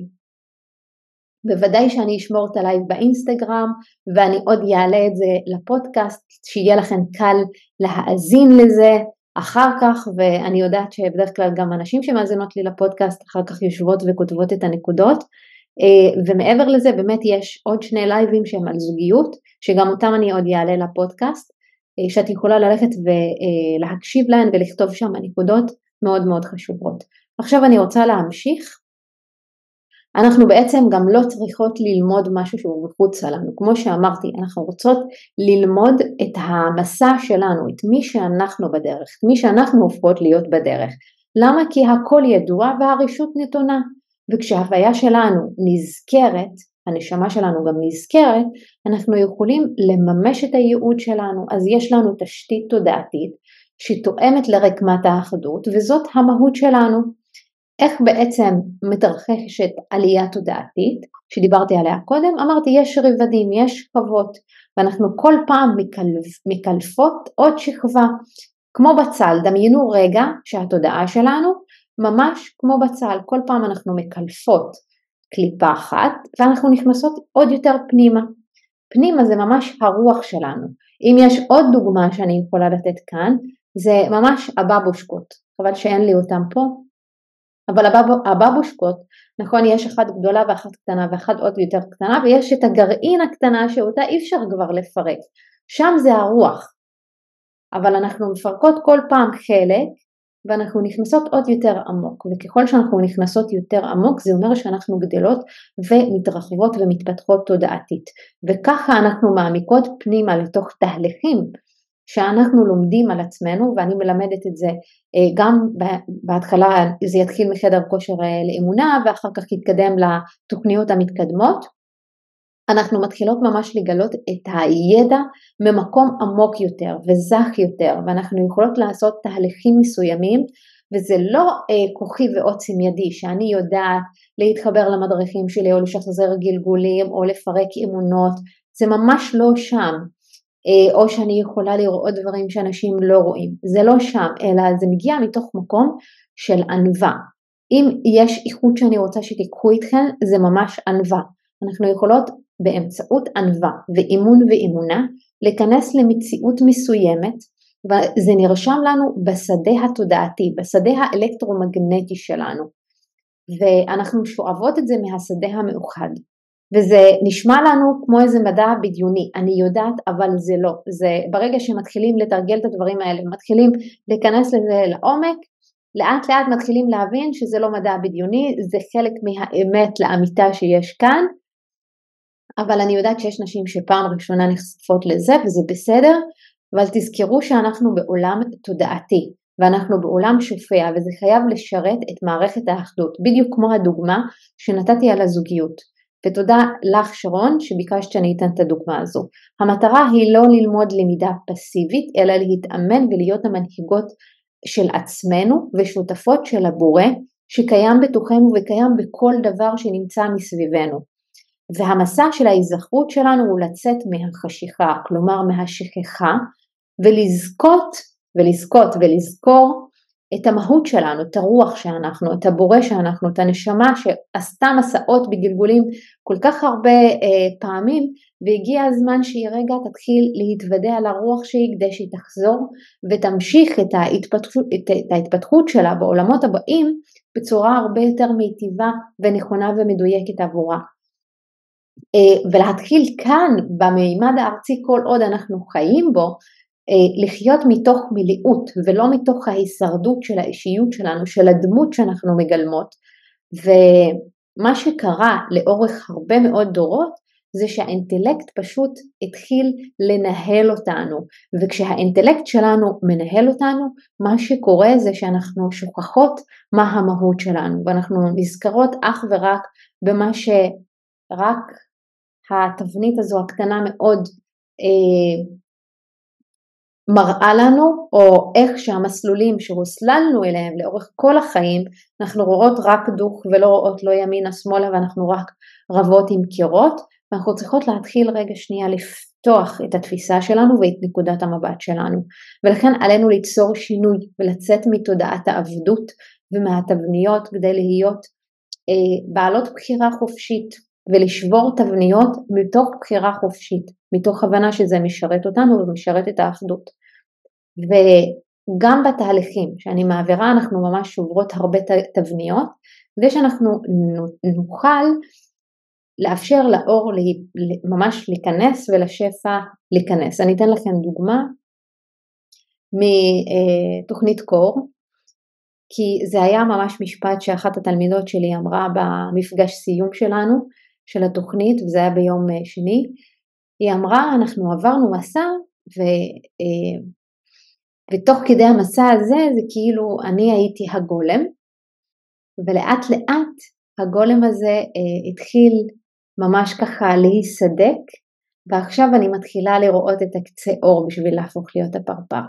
בוודאי שאני אשמור את ה live באינסטגרם ואני עוד אעלה את זה לפודקאסט, שיהיה לכם קל להאזין לזה אחר כך, ואני יודעת שבדרך כלל גם אנשים שמאזינות לי לפודקאסט אחר כך יושבות וכותבות את הנקודות. אה, ומעבר לזה באמת יש עוד שני לייבים שהם על זוגיות, שגם אותם אני עוד אעלה לפודקאסט, אה, שאת יכולה ללכת ולהקשיב להן ולכתוב שם נקודות מאוד מאוד חשובות. עכשיו אני רוצה להמשיך אנחנו בעצם גם לא צריכות ללמוד משהו שהוא מחוצה לנו. כמו שאמרתי, אנחנו רוצות ללמוד את המסע שלנו, את מי שאנחנו בדרך, את מי שאנחנו הופכות להיות בדרך. למה? כי הכל ידוע והרשות נתונה. וכשההוויה שלנו נזכרת, הנשמה שלנו גם נזכרת, אנחנו יכולים לממש את הייעוד שלנו. אז יש לנו תשתית תודעתית שתואמת לרקמת האחדות, וזאת המהות שלנו. איך בעצם מתרחשת עלייה תודעתית, שדיברתי עליה קודם, אמרתי יש רבדים, יש שכבות, ואנחנו כל פעם מקלפ, מקלפות עוד שכבה, כמו בצל, דמיינו רגע שהתודעה שלנו ממש כמו בצל, כל פעם אנחנו מקלפות קליפה אחת ואנחנו נכנסות עוד יותר פנימה. פנימה זה ממש הרוח שלנו. אם יש עוד דוגמה שאני יכולה לתת כאן, זה ממש הבבושקות, חבל שאין לי אותם פה, אבל הבבושקות, נכון, יש אחת גדולה ואחת קטנה ואחת עוד יותר קטנה ויש את הגרעין הקטנה שאותה אי אפשר כבר לפרק, שם זה הרוח, אבל אנחנו מפרקות כל פעם חלק ואנחנו נכנסות עוד יותר עמוק, וככל שאנחנו נכנסות יותר עמוק זה אומר שאנחנו גדלות ומתרחבות ומתפתחות תודעתית, וככה אנחנו מעמיקות פנימה לתוך תהליכים שאנחנו לומדים על עצמנו, ואני מלמדת את זה אה, גם בהתחלה, זה יתחיל מחדר כושר אה, לאמונה ואחר כך יתקדם לתוכניות המתקדמות, אנחנו מתחילות ממש לגלות את הידע ממקום עמוק יותר וזך יותר ואנחנו יכולות לעשות תהליכים מסוימים וזה לא אה, כוחי ועוצם ידי שאני יודעת להתחבר למדריכים שלי או לשחזר גלגולים או לפרק אמונות, זה ממש לא שם. אה, או שאני יכולה לראות דברים שאנשים לא רואים, זה לא שם, אלא זה מגיע מתוך מקום של ענווה. אם יש איכות שאני רוצה שתיקחו איתכם, זה ממש ענווה. אנחנו יכולות באמצעות ענווה ואימון ואימונה להיכנס למציאות מסוימת וזה נרשם לנו בשדה התודעתי, בשדה האלקטרומגנטי שלנו ואנחנו שואבות את זה מהשדה המאוחד וזה נשמע לנו כמו איזה מדע בדיוני, אני יודעת אבל זה לא, זה ברגע שמתחילים לתרגל את הדברים האלה, מתחילים להיכנס לזה לעומק, לאט לאט מתחילים להבין שזה לא מדע בדיוני, זה חלק מהאמת לאמיתה שיש כאן. אבל אני יודעת שיש נשים שפעם ראשונה נחשפות לזה וזה בסדר, אבל תזכרו שאנחנו בעולם תודעתי ואנחנו בעולם שופע וזה חייב לשרת את מערכת האחדות, בדיוק כמו הדוגמה שנתתי על הזוגיות. ותודה לך שרון שביקשת שאני אתן את הדוגמה הזו. המטרה היא לא ללמוד למידה פסיבית אלא להתאמן ולהיות המנהיגות של עצמנו ושותפות של הבורא שקיים בתוכנו וקיים בכל דבר שנמצא מסביבנו. והמסע של ההיזכרות שלנו הוא לצאת מהחשיכה, כלומר מהשכחה, ולזכות, ולזכות ולזכור את המהות שלנו, את הרוח שאנחנו, את הבורא שאנחנו, את הנשמה שעשתה מסעות בגלגולים כל כך הרבה אה, פעמים והגיע הזמן שהיא רגע תתחיל להתוודע על הרוח שהיא כדי שהיא תחזור ותמשיך את ההתפתחות, את, את ההתפתחות שלה בעולמות הבאים בצורה הרבה יותר מיטיבה ונכונה ומדויקת עבורה. אה, ולהתחיל כאן במימד הארצי כל עוד אנחנו חיים בו לחיות מתוך מילאות ולא מתוך ההישרדות של האישיות שלנו, של הדמות שאנחנו מגלמות. ומה שקרה לאורך הרבה מאוד דורות זה שהאינטלקט פשוט התחיל לנהל אותנו. וכשהאינטלקט שלנו מנהל אותנו מה שקורה זה שאנחנו שוכחות מה המהות שלנו ואנחנו נזכרות אך ורק במה שרק התבנית הזו הקטנה מאוד אה, מראה לנו, או איך שהמסלולים שהוסללנו אליהם לאורך כל החיים, אנחנו רואות רק דוך ולא רואות לא ימינה שמאלה ואנחנו רק רבות עם קירות, ואנחנו צריכות להתחיל רגע שנייה לפתוח את התפיסה שלנו ואת נקודת המבט שלנו. ולכן עלינו ליצור שינוי ולצאת מתודעת העבדות ומהתבניות כדי להיות אה, בעלות בחירה חופשית, ולשבור תבניות מתוך בחירה חופשית, מתוך הבנה שזה משרת אותנו ומשרת את האחדות. וגם בתהליכים שאני מעבירה אנחנו ממש שוברות הרבה תבניות, כדי שאנחנו נוכל לאפשר לאור ממש להיכנס ולשפע להיכנס. אני אתן לכם דוגמה מתוכנית קור, כי זה היה ממש משפט שאחת התלמידות שלי אמרה במפגש סיום שלנו, של התוכנית, וזה היה ביום אה, שני, היא אמרה אנחנו עברנו מסע ו, אה, ותוך כדי המסע הזה זה כאילו אני הייתי הגולם. ולאט לאט הגולם הזה אה, התחיל ממש ככה להיסדק ועכשיו אני מתחילה לראות את הקצה אור בשביל להפוך להיות הפרפר.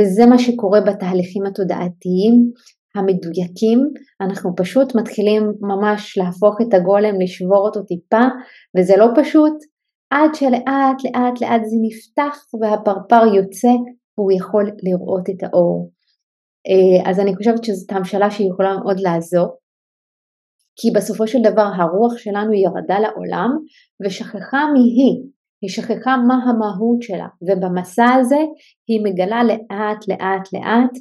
וזה מה שקורה בתהליכים התודעתיים המדויקים, אנחנו פשוט מתחילים ממש להפוך את הגולם, לשבור אותו טיפה, וזה לא פשוט, עד שלאט לאט לאט זה נפתח והפרפר יוצא והוא יכול לראות את האור. אה, אז אני חושבת שזאת המשלה שיכולה מאוד לעזור, כי בסופו של דבר הרוח שלנו ירדה לעולם ושכחה מי היא, היא שכחה מה המהות שלה, ובמסע הזה היא מגלה לאט לאט לאט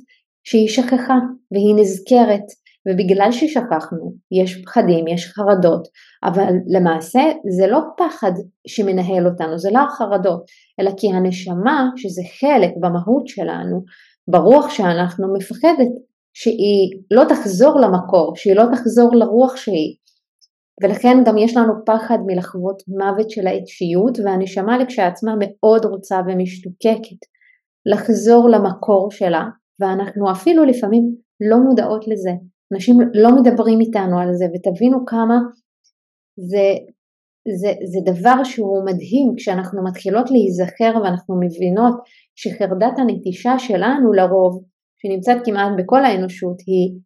שהיא שכחה והיא נזכרת ובגלל ששכחנו יש פחדים, יש חרדות, אבל למעשה זה לא פחד שמנהל אותנו, זה לא החרדות, אלא כי הנשמה, שזה חלק במהות שלנו, ברוח שאנחנו מפחדת שהיא לא תחזור למקור, שהיא לא תחזור לרוח שהיא. ולכן גם יש לנו פחד מלחוות מוות של האישיות והנשמה לכשעצמה מאוד רוצה ומשתוקקת לחזור למקור שלה ואנחנו אפילו לפעמים לא מודעות לזה, אנשים לא מדברים איתנו על זה ותבינו כמה זה, זה, זה דבר שהוא מדהים כשאנחנו מתחילות להיזכר ואנחנו מבינות שחרדת הנטישה שלנו לרוב, שנמצאת כמעט בכל האנושות, היא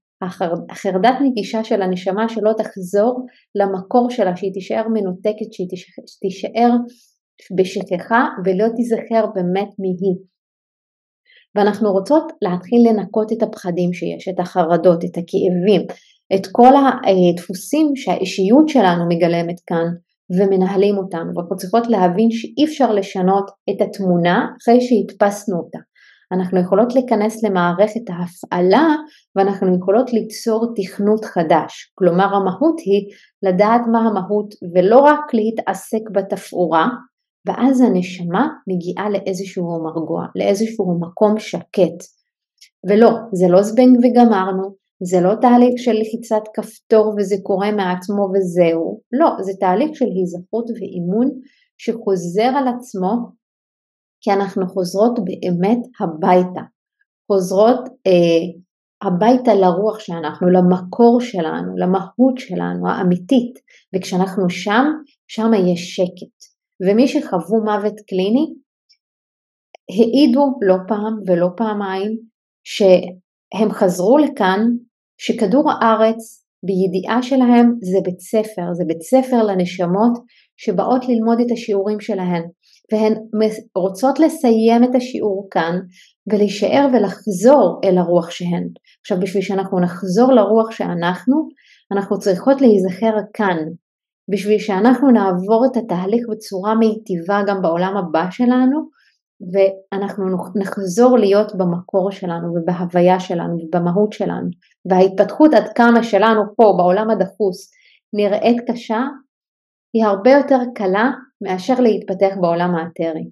החרדת נטישה של הנשמה שלא תחזור למקור שלה, שהיא תישאר מנותקת, שהיא תישאר בשכחה ולא תיזכר באמת מי היא. ואנחנו רוצות להתחיל לנקות את הפחדים שיש, את החרדות, את הכאבים, את כל הדפוסים שהאישיות שלנו מגלמת כאן ומנהלים אותנו, ואנחנו צריכות להבין שאי אפשר לשנות את התמונה אחרי שהדפסנו אותה. אנחנו יכולות להיכנס למערכת ההפעלה ואנחנו יכולות ליצור תכנות חדש. כלומר המהות היא לדעת מה המהות ולא רק להתעסק בתפאורה, ואז הנשמה מגיעה לאיזשהו מרגוע, לאיזשהו מקום שקט. ולא, זה לא זבנג וגמרנו, זה לא תהליך של לחיצת כפתור וזה קורה מעצמו וזהו, לא, זה תהליך של היזכרות ואימון שחוזר על עצמו כי אנחנו חוזרות באמת הביתה, חוזרות אה, הביתה לרוח שאנחנו, למקור שלנו, למהות שלנו האמיתית, וכשאנחנו שם, שם יש שקט. ומי שחוו מוות קליני העידו לא פעם ולא פעמיים שהם חזרו לכאן, שכדור הארץ בידיעה שלהם זה בית ספר, זה בית ספר לנשמות שבאות ללמוד את השיעורים שלהן. והן רוצות לסיים את השיעור כאן ולהישאר ולחזור אל הרוח שהן. עכשיו בשביל שאנחנו נחזור לרוח שאנחנו, אנחנו צריכות להיזכר כאן. בשביל שאנחנו נעבור את התהליך בצורה מיטיבה גם בעולם הבא שלנו, ואנחנו נחזור להיות במקור שלנו ובהוויה שלנו ובמהות שלנו. וההתפתחות עד כמה שלנו פה בעולם הדחוס נראית קשה, היא הרבה יותר קלה מאשר להתפתח בעולם האתרי.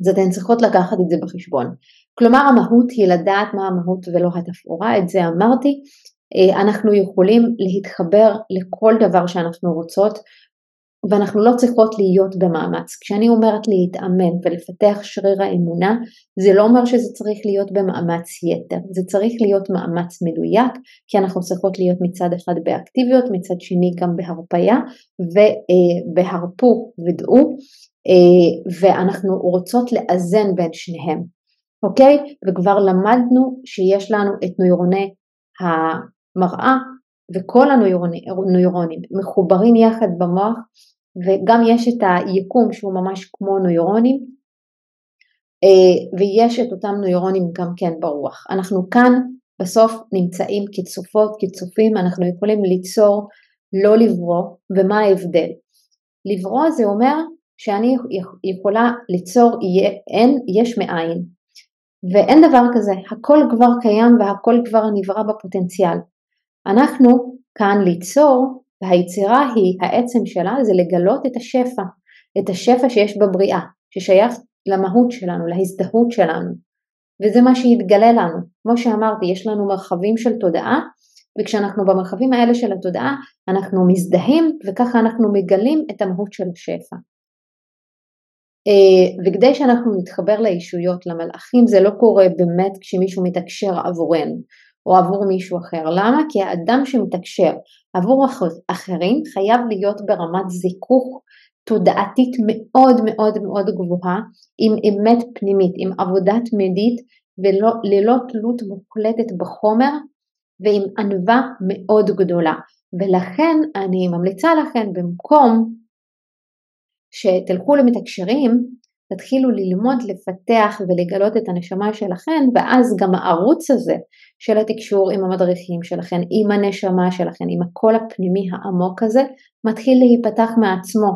אז אתן צריכות לקחת את זה בחשבון. כלומר המהות היא לדעת מה המהות ולא התפאורה, את זה אמרתי. אה, אנחנו יכולים להתחבר לכל דבר שאנחנו רוצות ואנחנו לא צריכות להיות במאמץ. כשאני אומרת להתאמן ולפתח שריר האמונה, זה לא אומר שזה צריך להיות במאמץ יתר, זה צריך להיות מאמץ מדויק, כי אנחנו צריכות להיות מצד אחד באקטיביות, מצד שני גם בהרפייה ובהרפו ודעו, אה, ואנחנו רוצות לאזן בין שניהם, אוקיי? וכבר למדנו שיש לנו את נוירוני המראה וכל הנוירונים מחוברים יחד במוח וגם יש את היקום שהוא ממש כמו נוירונים אה, ויש את אותם נוירונים גם כן ברוח. אנחנו כאן בסוף נמצאים כצופות, כצופים, אנחנו יכולים ליצור, לא לברוא, ומה ההבדל? לברוא זה אומר שאני יכולה ליצור אין, יש מאין, ואין דבר כזה, הכל כבר קיים והכל כבר נברא בפוטנציאל. אנחנו כאן ליצור והיצירה היא, העצם שלה זה לגלות את השפע, את השפע שיש בבריאה, ששייך למהות שלנו, להזדהות שלנו, וזה מה שיתגלה לנו. כמו שאמרתי, יש לנו מרחבים של תודעה, וכשאנחנו במרחבים האלה של התודעה, אנחנו מזדהים וככה אנחנו מגלים את המהות של השפע. אה, וכדי שאנחנו נתחבר לישויות, למלאכים, זה לא קורה באמת כשמישהו מתקשר עבורנו. או עבור מישהו אחר. למה? כי האדם שמתקשר עבור אחרים חייב להיות ברמת זיכוך תודעתית מאוד מאוד מאוד גבוהה, עם אמת פנימית, עם עבודה תמידית וללא תלות מוחלטת בחומר ועם ענווה מאוד גדולה. ולכן אני ממליצה לכם במקום שתלכו למתקשרים, תתחילו ללמוד לפתח ולגלות את הנשמה שלכם ואז גם הערוץ הזה של התקשור עם המדריכים שלכם, עם הנשמה שלכם, עם הקול הפנימי העמוק הזה, מתחיל להיפתח מעצמו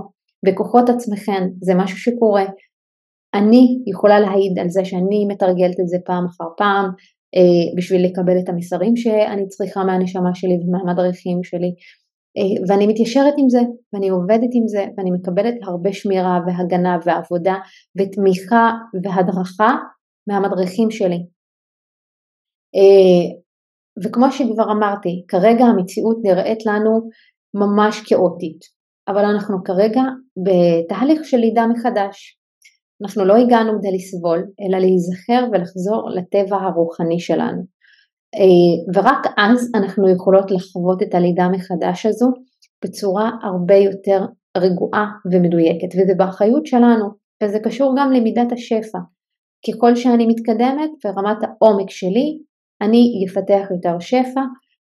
בכוחות עצמכם, זה משהו שקורה. אני יכולה להעיד על זה שאני מתרגלת את זה פעם אחר פעם אה, בשביל לקבל את המסרים שאני צריכה מהנשמה שלי ומהמדריכים שלי ואני מתיישרת עם זה ואני עובדת עם זה ואני מקבלת הרבה שמירה והגנה ועבודה ותמיכה והדרכה מהמדריכים שלי. אה, וכמו שכבר אמרתי, כרגע המציאות נראית לנו ממש כאוטית, אבל אנחנו כרגע בתהליך של לידה מחדש. אנחנו לא הגענו כדי לסבול, אלא להיזכר ולחזור לטבע הרוחני שלנו. אה, ורק אז אנחנו יכולות לחוות את הלידה מחדש הזו בצורה הרבה יותר רגועה ומדויקת, וזה באחריות שלנו, וזה קשור גם למידת השפע. ככל שאני מתקדמת ברמת העומק שלי, אני אפתח יותר שפע,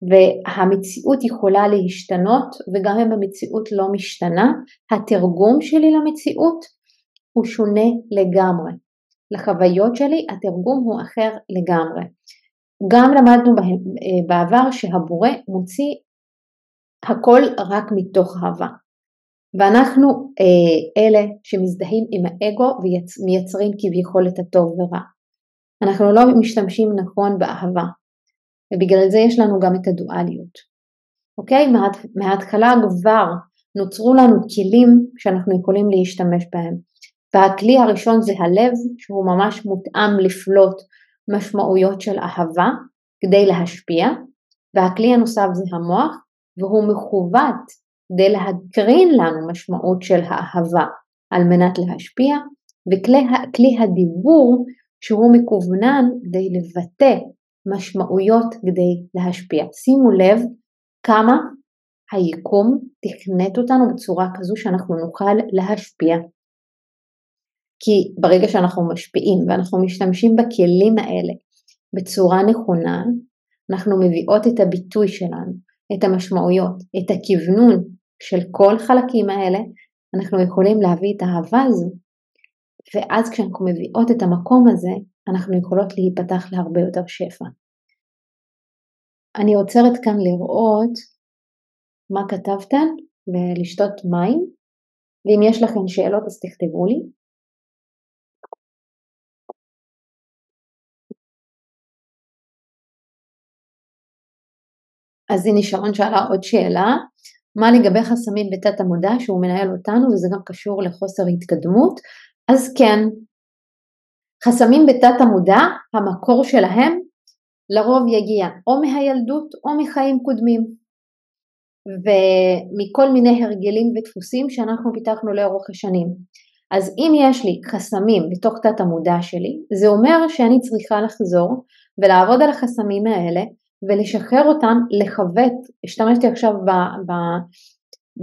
והמציאות יכולה להשתנות, וגם אם המציאות לא משתנה, התרגום שלי למציאות הוא שונה לגמרי. לחוויות שלי התרגום הוא אחר לגמרי. גם למדנו בעבר שהבורא מוציא הכל רק מתוך אהבה. ואנחנו אה, אלה שמזדהים עם האגו ומייצרים כביכול את הטוב ורע. אנחנו לא משתמשים נכון באהבה, ובגלל זה יש לנו גם את הדואליות. אוקיי? מההתחלה כבר נוצרו לנו כלים שאנחנו יכולים להשתמש בהם. והכלי הראשון זה הלב, שהוא ממש מותאם לפלוט משמעויות של אהבה כדי להשפיע, והכלי הנוסף זה המוח, והוא מכוות כדי להקרין לנו משמעות של האהבה על מנת להשפיע, וכלי הדיבור שהוא מקוונן כדי לבטא משמעויות כדי להשפיע. שימו לב כמה היקום תכנת אותנו בצורה כזו שאנחנו נוכל להשפיע. כי ברגע שאנחנו משפיעים ואנחנו משתמשים בכלים האלה בצורה נכונה, אנחנו מביאות את הביטוי שלנו, את המשמעויות, את הכוונון של כל חלקים האלה, אנחנו יכולים להביא את האהבה הזו, ואז כשאנחנו מביאות את המקום הזה, אנחנו יכולות להיפתח להרבה יותר שפע. אני עוצרת כאן לראות מה כתבתן ולשתות מים, ואם יש לכם שאלות אז תכתבו לי. אז הנה שרון שאלה עוד שאלה, מה לגבי חסמים בתת המודע שהוא מנהל אותנו וזה גם קשור לחוסר התקדמות? אז כן, חסמים בתת המודע, המקור שלהם לרוב יגיע או מהילדות או מחיים קודמים ומכל מיני הרגלים ודפוסים שאנחנו פיתחנו לאורך השנים. אז אם יש לי חסמים בתוך תת המודע שלי, זה אומר שאני צריכה לחזור ולעבוד על החסמים האלה ולשחרר אותם, לכבט, השתמשתי עכשיו ב, ב,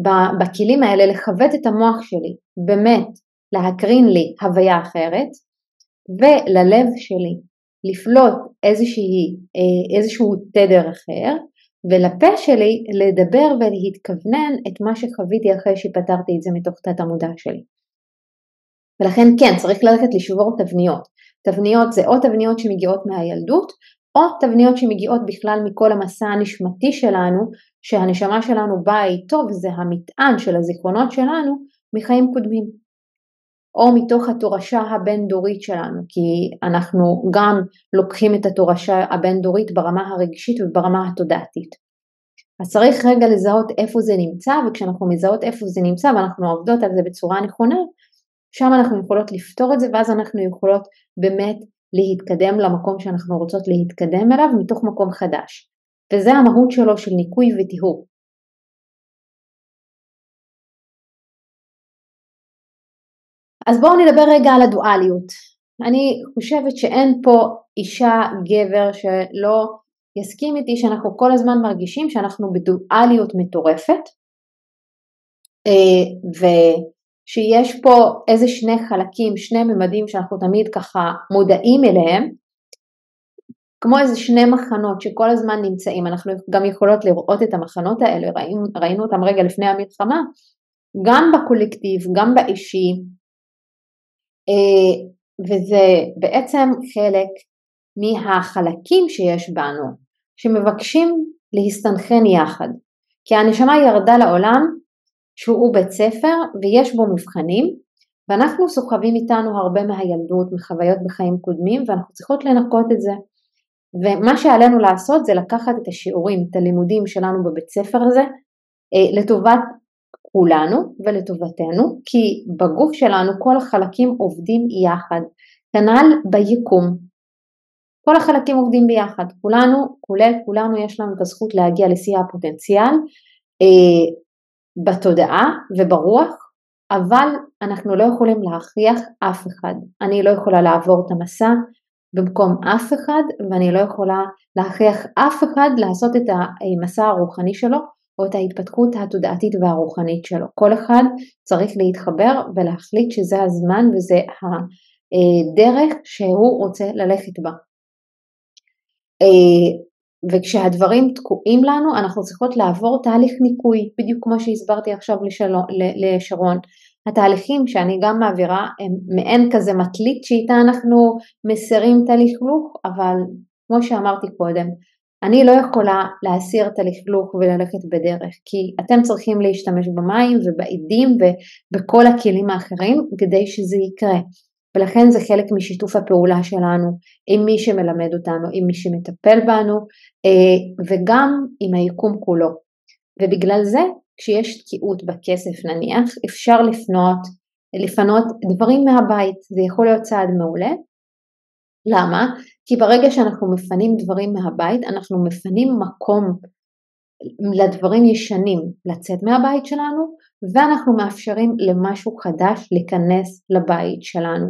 ב, בכלים האלה, לכבט את המוח שלי, באמת להקרין לי הוויה אחרת, וללב שלי לפלוט איזושהי, אה, איזשהו תדר אחר, ולפה שלי לדבר ולהתכוונן את מה שחוויתי אחרי שפתרתי את זה מתוך תת המודע שלי. ולכן כן, צריך ללכת לשבור תבניות. תבניות זה או תבניות שמגיעות מהילדות, או תבניות שמגיעות בכלל מכל המסע הנשמתי שלנו, שהנשמה שלנו באה איתו וזה המטען של הזיכרונות שלנו מחיים קודמים. או מתוך התורשה הבין-דורית שלנו, כי אנחנו גם לוקחים את התורשה הבין-דורית ברמה הרגשית וברמה התודעתית. אז צריך רגע לזהות איפה זה נמצא, וכשאנחנו מזהות איפה זה נמצא ואנחנו עובדות על זה בצורה נכונה, שם אנחנו יכולות לפתור את זה ואז אנחנו יכולות באמת להתקדם למקום שאנחנו רוצות להתקדם אליו מתוך מקום חדש. וזה המהות שלו של ניקוי וטיהור. אז בואו נדבר רגע על הדואליות. אני חושבת שאין פה אישה, גבר, שלא יסכים איתי שאנחנו כל הזמן מרגישים שאנחנו בדואליות מטורפת, אה, ושיש פה איזה שני חלקים, שני ממדים שאנחנו תמיד ככה מודעים אליהם, כמו איזה שני מחנות שכל הזמן נמצאים, אנחנו גם יכולות לראות את המחנות האלה, ראינו, ראינו אותם רגע לפני המלחמה, גם בקולקטיב, גם באישי, אה, וזה בעצם חלק מהחלקים שיש בנו שמבקשים להסתנכן יחד. כי הנשמה ירדה לעולם שהוא בית ספר ויש בו מבחנים ואנחנו סוחבים איתנו הרבה מהילדות, מחוויות בחיים קודמים ואנחנו צריכות לנקות את זה. ומה שעלינו לעשות זה לקחת את השיעורים, את הלימודים שלנו בבית ספר הזה אה, לטובת כולנו ולטובתנו, כי בגוף שלנו כל החלקים עובדים יחד, כנ"ל ביקום. כל החלקים עובדים ביחד, כולנו, כולל כולנו יש לנו את הזכות להגיע לשיא הפוטנציאל אה, בתודעה וברוח, אבל אנחנו לא יכולים להכריח אף אחד. אני לא יכולה לעבור את המסע במקום אף אחד ואני לא יכולה להכריח אף אחד לעשות את המסע הרוחני שלו או את ההתפתחות התודעתית והרוחנית שלו. כל אחד צריך להתחבר ולהחליט שזה הזמן וזה הדרך שהוא רוצה ללכת בה. וכשהדברים תקועים לנו אנחנו צריכות לעבור תהליך ניקוי, בדיוק כמו שהסברתי עכשיו לשלו, לשרון. התהליכים שאני גם מעבירה הם מעין כזה מטלית שאיתה אנחנו מסירים את הלכלוך, אבל כמו שאמרתי קודם, אני לא יכולה להסיר את הלכלוך וללכת בדרך, כי אתם צריכים להשתמש במים ובעדים ובכל הכלים האחרים כדי שזה יקרה. ולכן זה חלק משיתוף הפעולה שלנו עם מי שמלמד אותנו, עם מי שמטפל בנו אה, וגם עם היקום כולו. ובגלל זה כשיש תקיעות בכסף נניח אפשר לפנות, לפנות דברים מהבית, זה יכול להיות צעד מעולה. למה? כי ברגע שאנחנו מפנים דברים מהבית אנחנו מפנים מקום לדברים ישנים לצאת מהבית שלנו ואנחנו מאפשרים למשהו חדש להיכנס לבית שלנו.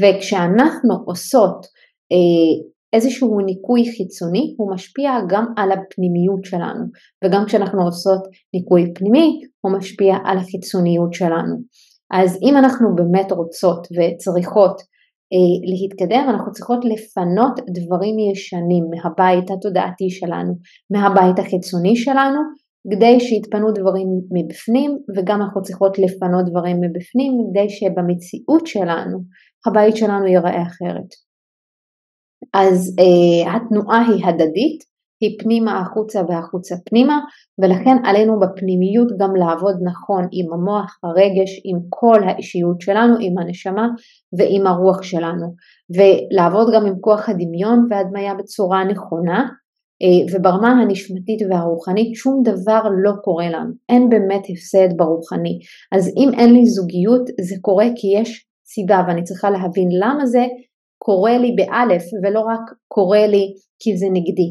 וכשאנחנו עושות אה, איזשהו ניקוי חיצוני הוא משפיע גם על הפנימיות שלנו. וגם כשאנחנו עושות ניקוי פנימי הוא משפיע על החיצוניות שלנו. אז אם אנחנו באמת רוצות וצריכות אה, להתקדם אנחנו צריכות לפנות דברים ישנים מהבית התודעתי שלנו מהבית החיצוני שלנו כדי שיתפנו דברים מבפנים וגם אנחנו צריכות לפנות דברים מבפנים כדי שבמציאות שלנו הבית שלנו ייראה אחרת. אז אה, התנועה היא הדדית, היא פנימה החוצה והחוצה פנימה ולכן עלינו בפנימיות גם לעבוד נכון עם המוח, הרגש, עם כל האישיות שלנו, עם הנשמה ועם הרוח שלנו ולעבוד גם עם כוח הדמיון והדמיה בצורה נכונה וברמה הנשמתית והרוחנית שום דבר לא קורה לנו, אין באמת הפסד ברוחני. אז אם אין לי זוגיות זה קורה כי יש סיבה ואני צריכה להבין למה זה קורה לי באלף ולא רק קורה לי כי זה נגדי.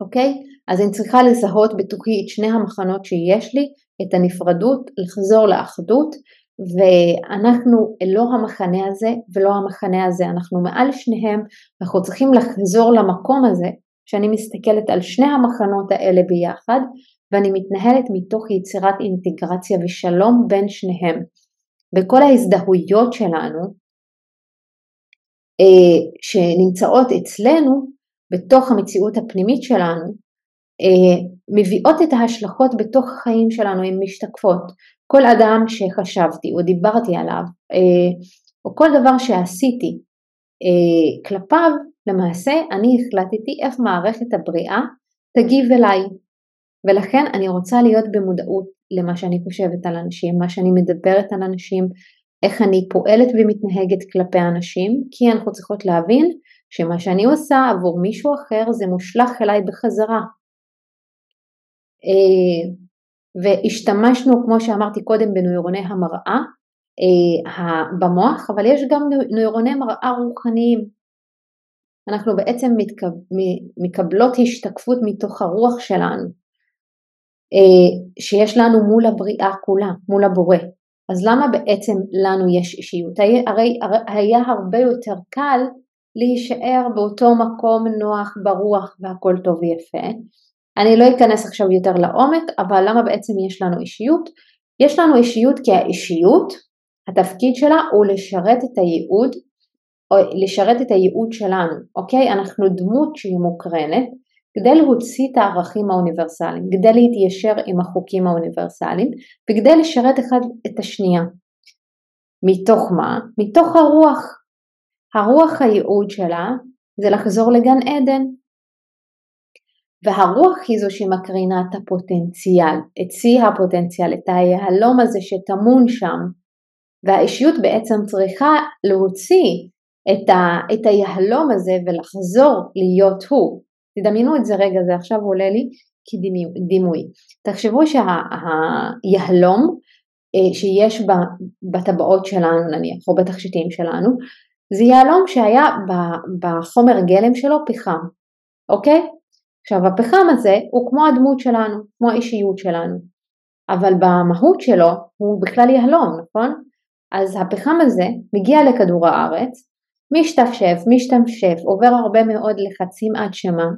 אוקיי? אז אני צריכה לזהות בתוכי את שני המחנות שיש לי, את הנפרדות, לחזור לאחדות ואנחנו לא המחנה הזה ולא המחנה הזה, אנחנו מעל שניהם, אנחנו צריכים לחזור למקום הזה שאני מסתכלת על שני המחנות האלה ביחד ואני מתנהלת מתוך יצירת אינטגרציה ושלום בין שניהם. וכל ההזדהויות שלנו אה, שנמצאות אצלנו בתוך המציאות הפנימית שלנו אה, מביאות את ההשלכות בתוך החיים שלנו, הן משתקפות. כל אדם שחשבתי או דיברתי עליו אה, או כל דבר שעשיתי כלפיו למעשה אני החלטתי איך מערכת הבריאה תגיב אליי ולכן אני רוצה להיות במודעות למה שאני חושבת על אנשים, מה שאני מדברת על אנשים, איך אני פועלת ומתנהגת כלפי אנשים, כי אנחנו צריכות להבין שמה שאני עושה עבור מישהו אחר זה מושלך אליי בחזרה. אה, והשתמשנו, כמו שאמרתי קודם, בנוירוני המראה אה, במוח, אבל יש גם נוירוני מראה רוחניים. אנחנו בעצם מקבלות השתקפות מתוך הרוח שלנו, אה, שיש לנו מול הבריאה כולה, מול הבורא. אז למה בעצם לנו יש אישיות? הרי היה הרבה יותר קל להישאר באותו מקום נוח ברוח והכל טוב ויפה. אני לא אכנס עכשיו יותר לעומק, אבל למה בעצם יש לנו אישיות? יש לנו אישיות כי האישיות, התפקיד שלה הוא לשרת את הייעוד, לשרת את הייעוד שלנו, אוקיי? אנחנו דמות שהיא מוקרנת, כדי להוציא את הערכים האוניברסליים, כדי להתיישר עם החוקים האוניברסליים וכדי לשרת אחד את השנייה. מתוך מה? מתוך הרוח. הרוח הייעוד שלה זה לחזור לגן עדן. והרוח היא זו שמקרינה את הפוטנציאל, את שיא הפוטנציאל, את היהלום הזה שטמון שם. והאישיות בעצם צריכה להוציא את, ה, את היהלום הזה ולחזור להיות הוא. תדמיינו את זה רגע, זה עכשיו עולה לי כדימוי. תחשבו שהיהלום אה, שיש בטבעות שלנו נניח, או בתכשיטים שלנו, זה יהלום שהיה בחומר גלם שלו פחם, אוקיי? עכשיו הפחם הזה הוא כמו הדמות שלנו, כמו האישיות שלנו, אבל במהות שלו הוא בכלל יהלום, נכון? אז הפחם הזה מגיע לכדור הארץ, משתפשף, משתפשף, עובר הרבה מאוד לחצים עד שמה,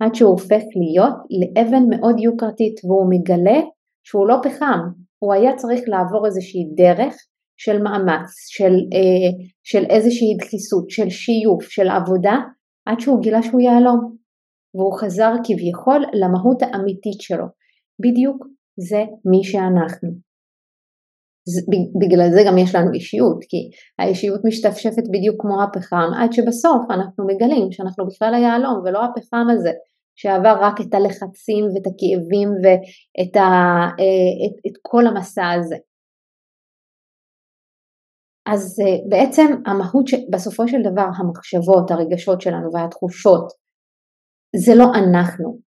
עד שהוא הופך להיות לאבן מאוד יוקרתית והוא מגלה שהוא לא פחם, הוא היה צריך לעבור איזושהי דרך של מאמץ, של, אה, של איזושהי דחיסות, של שיוף, של עבודה, עד שהוא גילה שהוא יהלום, והוא חזר כביכול למהות האמיתית שלו. בדיוק זה מי שאנחנו. בגלל זה גם יש לנו אישיות, כי האישיות משתפשפת בדיוק כמו הפחם, עד שבסוף אנחנו מגלים שאנחנו בכלל היהלום ולא הפחם הזה, שעבר רק את הלחצים ואת הכאבים ואת ה, אה, את, את כל המסע הזה. אז אה, בעצם המהות שבסופו של דבר המחשבות, הרגשות שלנו והתחושות זה לא אנחנו,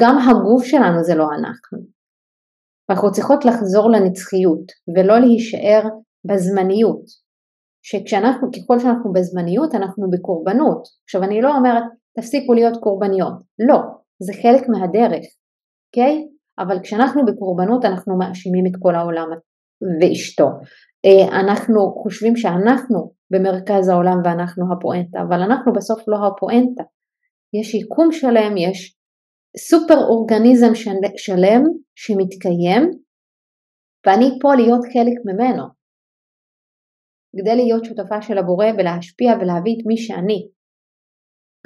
גם הגוף שלנו זה לא אנחנו. אנחנו צריכות לחזור לנצחיות ולא להישאר בזמניות. שכשאנחנו, ככל שאנחנו בזמניות אנחנו בקורבנות. עכשיו אני לא אומרת תפסיקו להיות קורבניות, לא, זה חלק מהדרך, אוקיי? Okay? אבל כשאנחנו בקורבנות אנחנו מאשימים את כל העולם ואשתו. אה, אנחנו חושבים שאנחנו במרכז העולם ואנחנו הפואנטה, אבל אנחנו בסוף לא הפואנטה. יש יקום שלם, יש סופר אורגניזם שלם שמתקיים ואני פה להיות חלק ממנו. כדי להיות שותפה של הבורא ולהשפיע ולהביא את מי שאני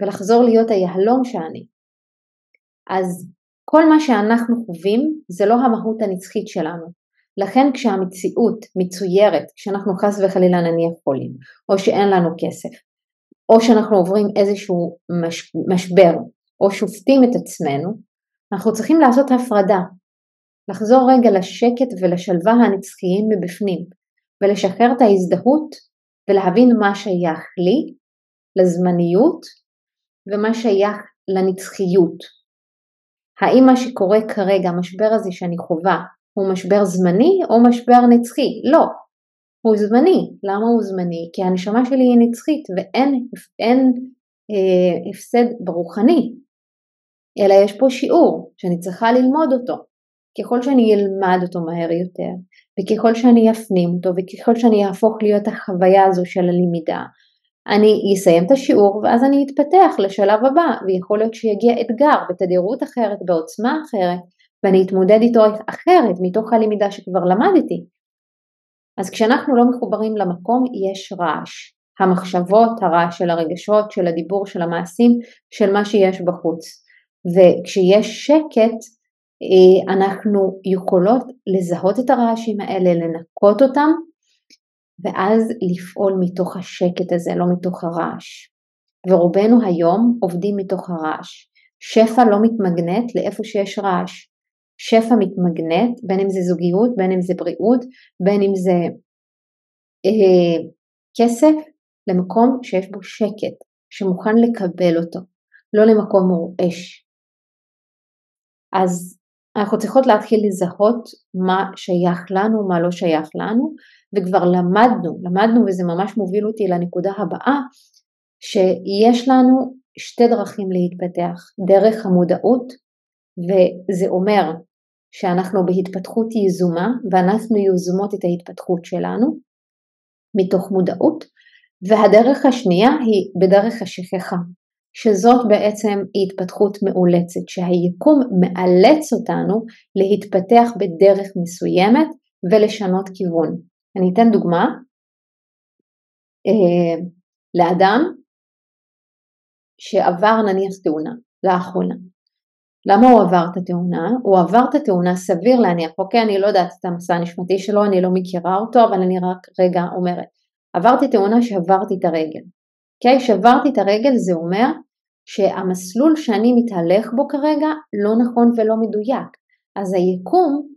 ולחזור להיות היהלום שאני. אז כל מה שאנחנו חווים זה לא המהות הנצחית שלנו. לכן כשהמציאות מצוירת, כשאנחנו חס וחלילה נניח חולים, או שאין לנו כסף, או שאנחנו עוברים איזשהו מש, משבר, או שופטים את עצמנו, אנחנו צריכים לעשות הפרדה, לחזור רגע לשקט ולשלווה הנצחיים מבפנים, ולשחרר את ההזדהות ולהבין מה שייך לי, לזמניות, ומה שייך לנצחיות. האם מה שקורה כרגע, המשבר הזה שאני חווה, הוא משבר זמני או משבר נצחי? לא, הוא זמני. למה הוא זמני? כי הנשמה שלי היא נצחית ואין אין, אה, הפסד ברוחני, אלא יש פה שיעור שאני צריכה ללמוד אותו. ככל שאני אלמד אותו מהר יותר, וככל שאני אפנים אותו, וככל שאני אהפוך להיות החוויה הזו של הלמידה, אני אסיים את השיעור ואז אני אתפתח לשלב הבא, ויכול להיות שיגיע אתגר בתדירות אחרת, בעוצמה אחרת, ואני אתמודד איתו אחרת מתוך הלמידה שכבר למדתי. אז כשאנחנו לא מחוברים למקום יש רעש. המחשבות, הרעש של הרגשות, של הדיבור, של המעשים, של מה שיש בחוץ. וכשיש שקט, אה, אנחנו יכולות לזהות את הרעשים האלה, לנקות אותם, ואז לפעול מתוך השקט הזה, לא מתוך הרעש. ורובנו היום עובדים מתוך הרעש. שפע לא מתמגנט לאיפה שיש רעש. שפע מתמגנט, בין אם זה זוגיות, בין אם זה בריאות, בין אם זה אה, כסף, למקום שיש בו שקט, שמוכן לקבל אותו, לא למקום רועש. אז אנחנו צריכות להתחיל לזהות מה שייך לנו, מה לא שייך לנו, וכבר למדנו, למדנו וזה ממש מוביל אותי לנקודה הבאה, שיש לנו שתי דרכים להתפתח, דרך המודעות, וזה אומר שאנחנו בהתפתחות יזומה ואנחנו יוזמות את ההתפתחות שלנו מתוך מודעות, והדרך השנייה היא בדרך השכחה, שזאת בעצם התפתחות מאולצת, שהיקום מאלץ אותנו להתפתח בדרך מסוימת ולשנות כיוון. אני אתן דוגמה אה, לאדם שעבר נניח תאונה לאחרונה. למה הוא עבר את התאונה? הוא עבר את התאונה סביר להניח, אוקיי, אני לא יודעת את המסע הנשמתי שלו, אני לא מכירה אותו, אבל אני רק רגע אומרת, עברתי תאונה שעברתי את הרגל. אוקיי, שעברתי את הרגל זה אומר שהמסלול שאני מתהלך בו כרגע לא נכון ולא מדויק. אז היקום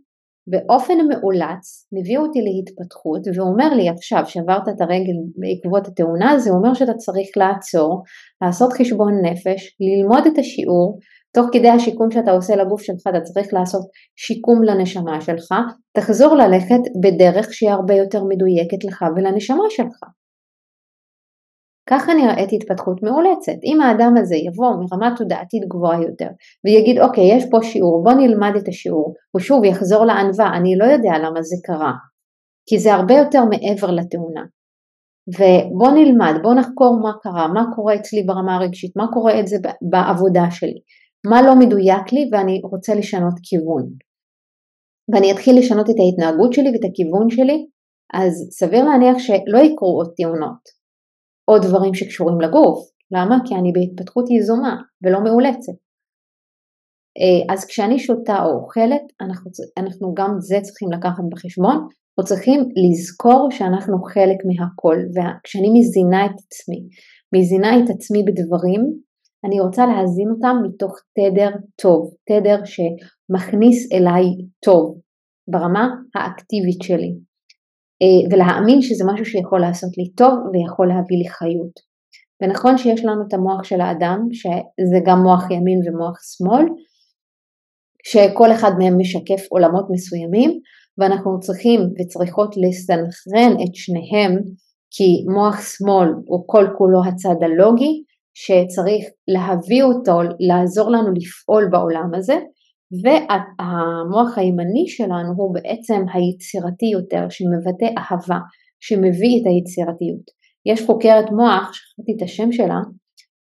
באופן מאולץ מביא אותי להתפתחות ואומר לי עכשיו שעברת את הרגל בעקבות התאונה זה אומר שאתה צריך לעצור, לעשות חשבון נפש, ללמוד את השיעור, תוך כדי השיקום שאתה עושה לגוף שלך אתה צריך לעשות שיקום לנשמה שלך, תחזור ללכת בדרך שהיא הרבה יותר מדויקת לך ולנשמה שלך. ככה נראית התפתחות מאולצת. אם האדם הזה יבוא מרמה תודעתית גבוהה יותר ויגיד אוקיי יש פה שיעור בוא נלמד את השיעור הוא שוב יחזור לענווה אני לא יודע למה זה קרה כי זה הרבה יותר מעבר לתאונה. ובוא נלמד בוא נחקור מה קרה מה קורה אצלי ברמה הרגשית מה קורה את זה בעבודה שלי. מה לא מדויק לי ואני רוצה לשנות כיוון. ואני אתחיל לשנות את ההתנהגות שלי ואת הכיוון שלי אז סביר להניח שלא יקרו עוד תאונות או דברים שקשורים לגוף. למה? כי אני בהתפתחות יזומה ולא מאולצת. אה, אז כשאני שותה או אוכלת, אנחנו, אנחנו גם זה צריכים לקחת בחשבון, או צריכים לזכור שאנחנו חלק מהכל, וכשאני מזינה את עצמי, מזינה את עצמי בדברים, אני רוצה להזין אותם מתוך תדר טוב, תדר שמכניס אליי טוב, ברמה האקטיבית שלי. אה, ולהאמין שזה משהו שיכול לעשות לי טוב ויכול להביא לי חיות. ונכון שיש לנו את המוח של האדם, שזה גם מוח ימין ומוח שמאל, שכל אחד מהם משקף עולמות מסוימים, ואנחנו צריכים וצריכות לסנכרן את שניהם, כי מוח שמאל הוא כל כולו הצד הלוגי, שצריך להביא אותו, לעזור לנו לפעול בעולם הזה, והמוח הימני שלנו הוא בעצם היצירתי יותר, שמבטא אהבה, שמביא את היצירתיות. יש חוקרת מוח, שכחתי את השם שלה,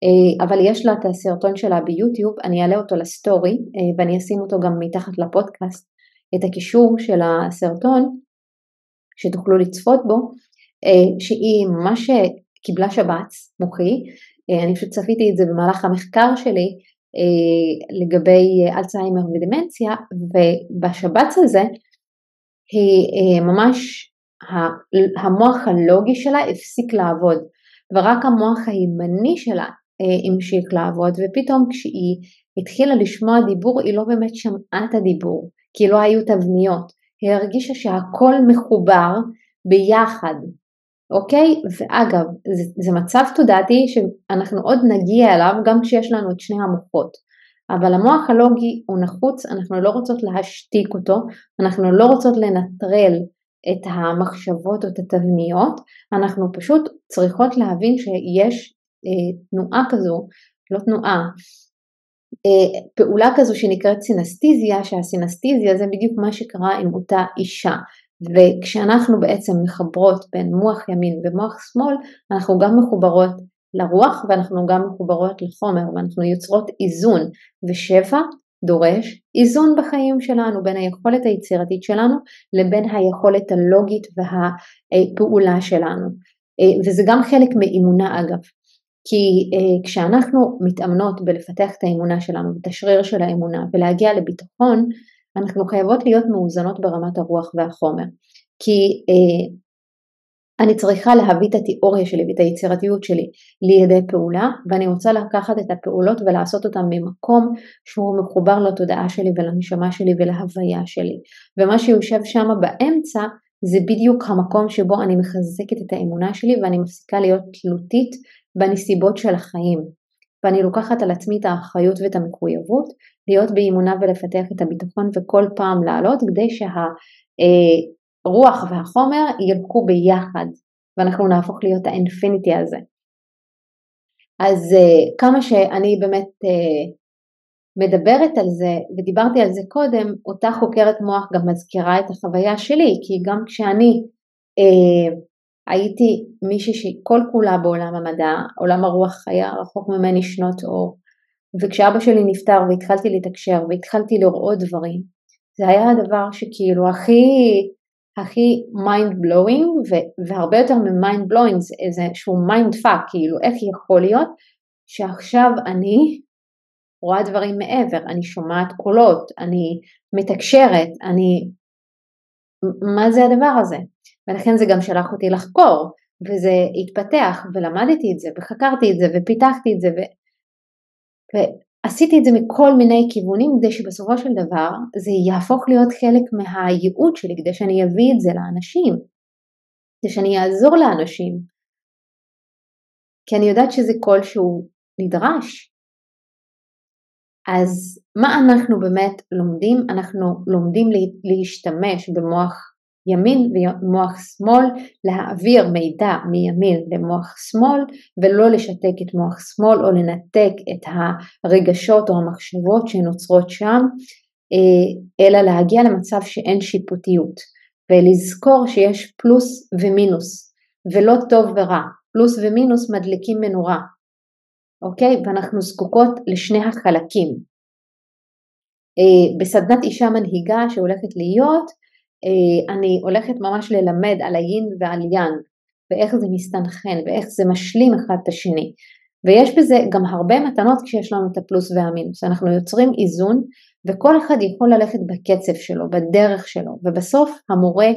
אה, אבל יש לה את הסרטון שלה ביוטיוב, אני אעלה אותו לסטורי אה, ואני אשים אותו גם מתחת לפודקאסט, את הקישור של הסרטון, שתוכלו לצפות בו, אה, שהיא ממש קיבלה שבץ מוחי, אני פשוט צפיתי את זה במהלך המחקר שלי, לגבי אה, אלצהיימר ודמנציה, ובשבץ הזה היא אה, ממש, המוח הלוגי שלה הפסיק לעבוד, ורק המוח הימני שלה המשיך לעבוד, ופתאום כשהיא התחילה לשמוע דיבור היא לא באמת שמעה את הדיבור, כי לא היו תבניות, היא הרגישה שהכל מחובר ביחד, אוקיי? ואגב, זה, זה מצב תודעתי שאנחנו עוד נגיע אליו גם כשיש לנו את שני המוחות. אבל המוח הלוגי הוא נחוץ, אנחנו לא רוצות להשתיק אותו, אנחנו לא רוצות לנטרל את המחשבות או את התבניות, אנחנו פשוט צריכות להבין שיש אה, תנועה כזו, לא תנועה, אה, פעולה כזו שנקראת סינסטיזיה, שהסינסטיזיה זה בדיוק מה שקרה עם אותה אישה. וכשאנחנו בעצם מחברות בין מוח ימין ומוח שמאל, אנחנו גם מחוברות לרוח ואנחנו גם מחוברות לחומר ואנחנו יוצרות איזון. ושפע דורש איזון בחיים שלנו בין היכולת היצירתית שלנו לבין היכולת הלוגית והפעולה שלנו. וזה גם חלק מאמונה אגב. כי אה, כשאנחנו מתאמנות בלפתח את האמונה שלנו, את השריר של האמונה ולהגיע לביטחון, אנחנו חייבות להיות מאוזנות ברמת הרוח והחומר. כי אה, אני צריכה להביא את התיאוריה שלי ואת היצירתיות שלי לידי פעולה, ואני רוצה לקחת את הפעולות ולעשות אותן ממקום שהוא מחובר לתודעה שלי ולנשמה שלי ולהוויה שלי. ומה שיושב שם באמצע זה בדיוק המקום שבו אני מחזקת את האמונה שלי ואני מפסיקה להיות תלותית בנסיבות של החיים. ואני לוקחת על עצמי את האחריות ואת המחויבות להיות באמונה ולפתח את הביטחון וכל פעם לעלות כדי שהרוח והחומר ילכו ביחד ואנחנו נהפוך להיות האינפיניטי הזה. אז אה, כמה שאני באמת אה, מדברת על זה ודיברתי על זה קודם, אותה חוקרת מוח גם מזכירה את החוויה שלי כי גם כשאני אה, הייתי מישהי שכל כולה בעולם המדע, עולם הרוח היה רחוק ממני שנות אור, וכשאבא שלי נפטר והתחלתי להתקשר והתחלתי לראות דברים, זה היה הדבר שכאילו הכי, הכי mind blowing, והרבה יותר מ-mind blowing זה איזשהו mind fuck, כאילו איך יכול להיות שעכשיו אני רואה דברים מעבר, אני שומעת קולות, אני מתקשרת, אני... מה זה הדבר הזה? ולכן זה גם שלח אותי לחקור, וזה התפתח, ולמדתי את זה, וחקרתי את זה, ופיתחתי את זה, ו... ועשיתי את זה מכל מיני כיוונים, כדי שבסופו של דבר זה יהפוך להיות חלק מהייעוד שלי, כדי שאני אביא את זה לאנשים, כדי שאני אעזור לאנשים. כי אני יודעת שזה קול שהוא נדרש. אז מה אנחנו באמת לומדים? אנחנו לומדים להשתמש במוח ימין ומוח שמאל, להעביר מידע מימין למוח שמאל ולא לשתק את מוח שמאל או לנתק את הרגשות או המחשבות שנוצרות שם, אה, אלא להגיע למצב שאין שיפוטיות ולזכור שיש פלוס ומינוס ולא טוב ורע, פלוס ומינוס מדליקים מנורה, אוקיי? ואנחנו זקוקות לשני החלקים. אה, בסדנת אישה מנהיגה שהולכת להיות, אני הולכת ממש ללמד על היין ועל יאן, ואיך זה מסתנכן, ואיך זה משלים אחד את השני. ויש בזה גם הרבה מתנות כשיש לנו את הפלוס והמינוס. אנחנו יוצרים איזון, וכל אחד יכול ללכת בקצב שלו, בדרך שלו, ובסוף המורה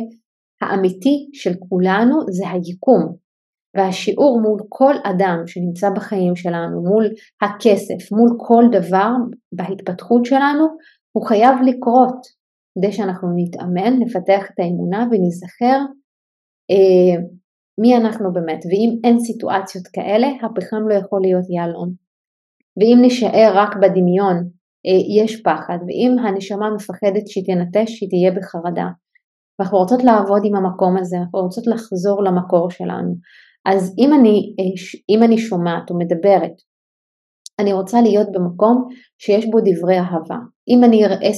האמיתי של כולנו זה היקום. והשיעור מול כל אדם שנמצא בחיים שלנו, מול הכסף, מול כל דבר בהתפתחות שלנו, הוא חייב לקרות. כדי שאנחנו נתאמן, נפתח את האמונה וניזכר אה, מי אנחנו באמת, ואם אין סיטואציות כאלה, הפחם לא יכול להיות יהלום. ואם נשאר רק בדמיון, אה, יש פחד, ואם הנשמה מפחדת שהיא תנטש, שהיא תהיה בחרדה. ואנחנו רוצות לעבוד עם המקום הזה, אנחנו רוצות לחזור למקור שלנו. אז אם אני, אה, אם אני שומעת או מדברת, אני רוצה להיות במקום שיש בו דברי אהבה. אם אני אראה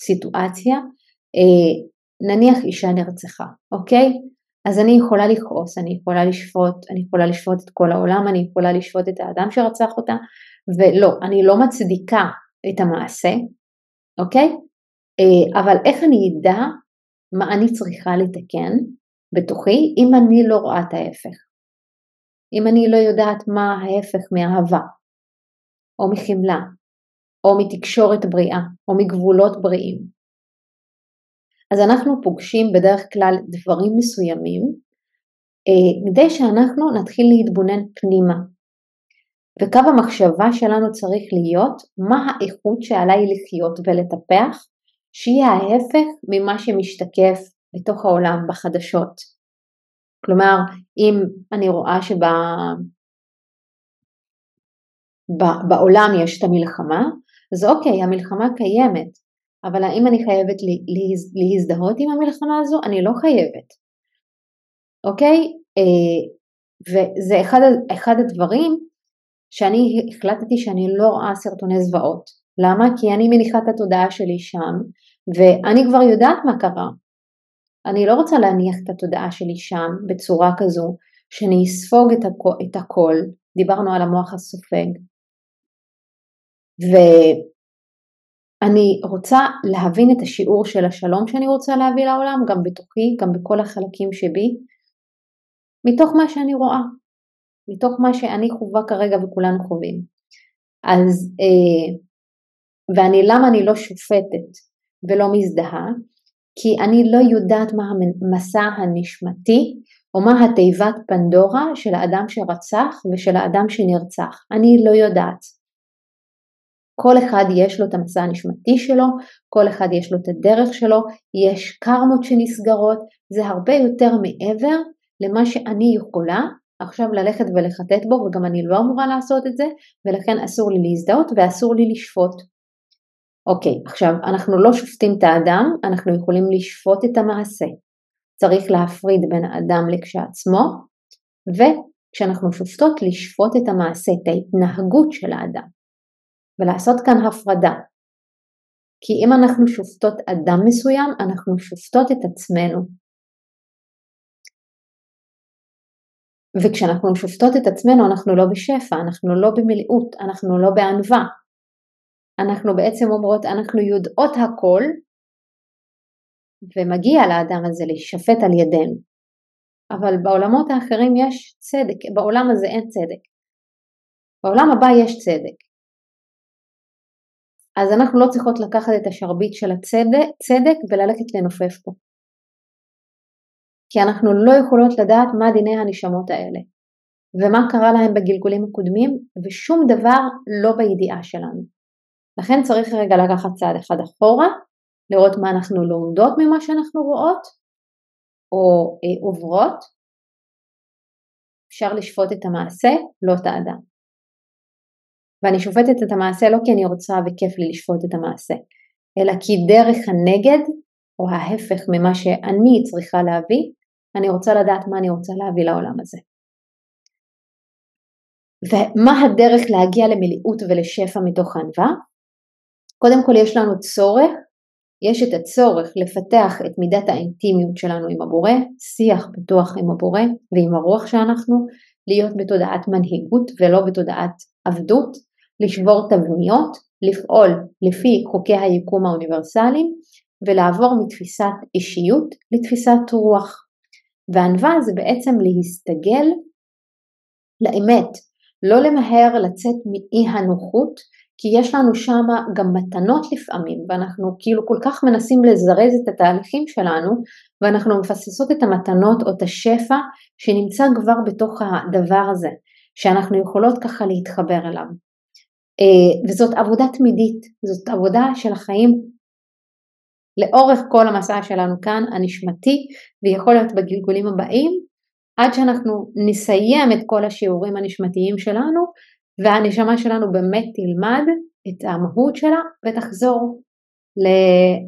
סיטואציה, אה, נניח אישה נרצחה, אוקיי? אז אני יכולה לכעוס, אני יכולה לשפוט, אני יכולה לשפוט את כל העולם, אני יכולה לשפוט את האדם שרצח אותה, ולא, אני לא מצדיקה את המעשה, אוקיי? אה, אבל איך אני אדע מה אני צריכה לתקן בתוכי אם אני לא רואה את ההפך? אם אני לא יודעת מה ההפך מאהבה, או מחמלה, או מתקשורת בריאה, או מגבולות בריאים. אז אנחנו פוגשים בדרך כלל דברים מסוימים אה, כדי שאנחנו נתחיל להתבונן פנימה. וקו המחשבה שלנו צריך להיות מה האיכות שעליי לחיות ולטפח, שיהיה ההפך ממה שמשתקף בתוך העולם בחדשות. כלומר, אם אני רואה שבעולם יש את המלחמה, אז אוקיי, המלחמה קיימת, אבל האם אני חייבת להזדהות עם המלחמה הזו? אני לא חייבת. אוקיי? אה, וזה אחד, אחד הדברים שאני החלטתי שאני לא רואה סרטוני זוועות. למה? כי אני מניחה את התודעה שלי שם, ואני כבר יודעת מה קרה. אני לא רוצה להניח את התודעה שלי שם בצורה כזו, שאני אספוג את, הכ... את הכל, דיברנו על המוח הסופג, ו... אני רוצה להבין את השיעור של השלום שאני רוצה להביא לעולם, גם בתוכי, גם בכל החלקים שבי, מתוך מה שאני רואה, מתוך מה שאני חווה כרגע וכולנו חווים. אז, אה, ואני, למה אני לא שופטת ולא מזדהה? כי אני לא יודעת מה המסע הנשמתי או מה התיבת פנדורה של האדם שרצח ושל האדם שנרצח. אני לא יודעת. כל אחד יש לו את המסע הנשמתי שלו, כל אחד יש לו את הדרך שלו, יש קרמות שנסגרות, זה הרבה יותר מעבר למה שאני יכולה עכשיו ללכת ולחטט בו, וגם אני לא אמורה לעשות את זה, ולכן אסור לי להזדהות ואסור לי לשפוט. אוקיי, עכשיו אנחנו לא שופטים את האדם, אנחנו יכולים לשפוט את המעשה. צריך להפריד בין האדם לכשעצמו, וכשאנחנו שופטות לשפוט את המעשה, את ההתנהגות של האדם. ולעשות כאן הפרדה. כי אם אנחנו שופטות אדם מסוים, אנחנו שופטות את עצמנו. וכשאנחנו שופטות את עצמנו אנחנו לא בשפע, אנחנו לא במילאות, אנחנו לא בענווה. אנחנו בעצם אומרות אנחנו יודעות הכל ומגיע לאדם הזה להישפט על ידינו. אבל בעולמות האחרים יש צדק, בעולם הזה אין צדק. בעולם הבא יש צדק. אז אנחנו לא צריכות לקחת את השרביט של הצדק וללכת לנופף פה. כי אנחנו לא יכולות לדעת מה דיני הנשמות האלה, ומה קרה להם בגלגולים הקודמים, ושום דבר לא בידיעה שלנו. לכן צריך רגע לקחת צעד אחד אחורה, לראות מה אנחנו לומדות ממה שאנחנו רואות, או אה, עוברות. אפשר לשפוט את המעשה, לא את האדם. ואני שופטת את המעשה לא כי אני רוצה וכיף לי לשפוט את המעשה, אלא כי דרך הנגד או ההפך ממה שאני צריכה להביא, אני רוצה לדעת מה אני רוצה להביא לעולם הזה. ומה הדרך להגיע למילאות ולשפע מתוך ענווה? קודם כל יש לנו צורך, יש את הצורך לפתח את מידת האינטימיות שלנו עם הבורא, שיח פתוח עם הבורא ועם הרוח שאנחנו, להיות בתודעת מנהיגות ולא בתודעת עבדות, לשבור תבניות, לפעול לפי חוקי היקום האוניברסליים ולעבור מתפיסת אישיות לתפיסת רוח. וענווה זה בעצם להסתגל לאמת, לא למהר לצאת מאי הנוחות, כי יש לנו שם גם מתנות לפעמים, ואנחנו כאילו כל כך מנסים לזרז את התהליכים שלנו, ואנחנו מפססות את המתנות או את השפע שנמצא כבר בתוך הדבר הזה, שאנחנו יכולות ככה להתחבר אליו. אה, וזאת עבודה תמידית, זאת עבודה של החיים לאורך כל המסע שלנו כאן, הנשמתי, ויכול להיות בגלגולים הבאים, עד שאנחנו נסיים את כל השיעורים הנשמתיים שלנו, והנשמה שלנו באמת תלמד את המהות שלה ותחזור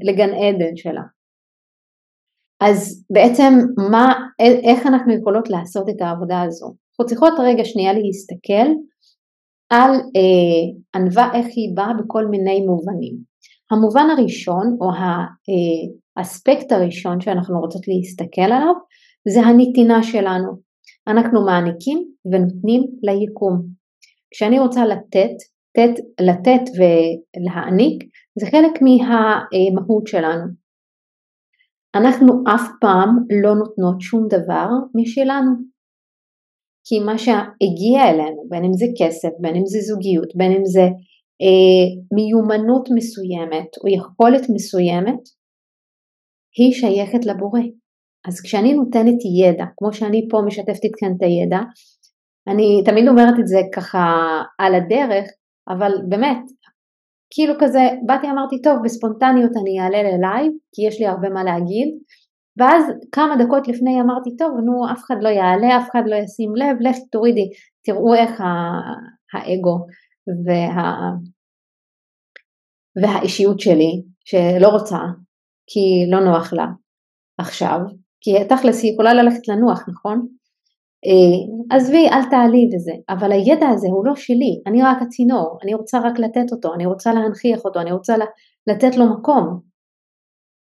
לגן עדן שלה. אז בעצם מה, איך אנחנו יכולות לעשות את העבודה הזו? אנחנו צריכות רגע שנייה להסתכל על אה, ענווה איך היא באה בכל מיני מובנים. המובן הראשון או האספקט הראשון שאנחנו רוצות להסתכל עליו זה הנתינה שלנו. אנחנו מעניקים ונותנים ליקום. כשאני רוצה לתת, תת, לתת ולהעניק זה חלק מהמהות שלנו. אנחנו אף פעם לא נותנות שום דבר משלנו. כי מה שהגיע אלינו, בין אם זה כסף, בין אם זה זוגיות, בין אם זה אה, מיומנות מסוימת או יכולת מסוימת, היא שייכת לבורא. אז כשאני נותנת ידע, כמו שאני פה משתפת איתכם את הידע, אני תמיד אומרת את זה ככה על הדרך, אבל באמת, כאילו כזה, באתי אמרתי, טוב, בספונטניות אני אעלה ללייב, כי יש לי הרבה מה להגיד, ואז כמה דקות לפני אמרתי, טוב, נו, אף אחד לא יעלה, אף אחד לא ישים לב, לך תורידי, תראו איך האגו וה... והאישיות שלי, שלא רוצה, כי לא נוח לה עכשיו, כי תכלס היא יכולה ללכת לנוח, נכון? אה, עזבי, אל תעלי וזה, אבל הידע הזה הוא לא שלי, אני רק הצינור, אני רוצה רק לתת אותו, אני רוצה להנכיח אותו, אני רוצה לתת לו מקום.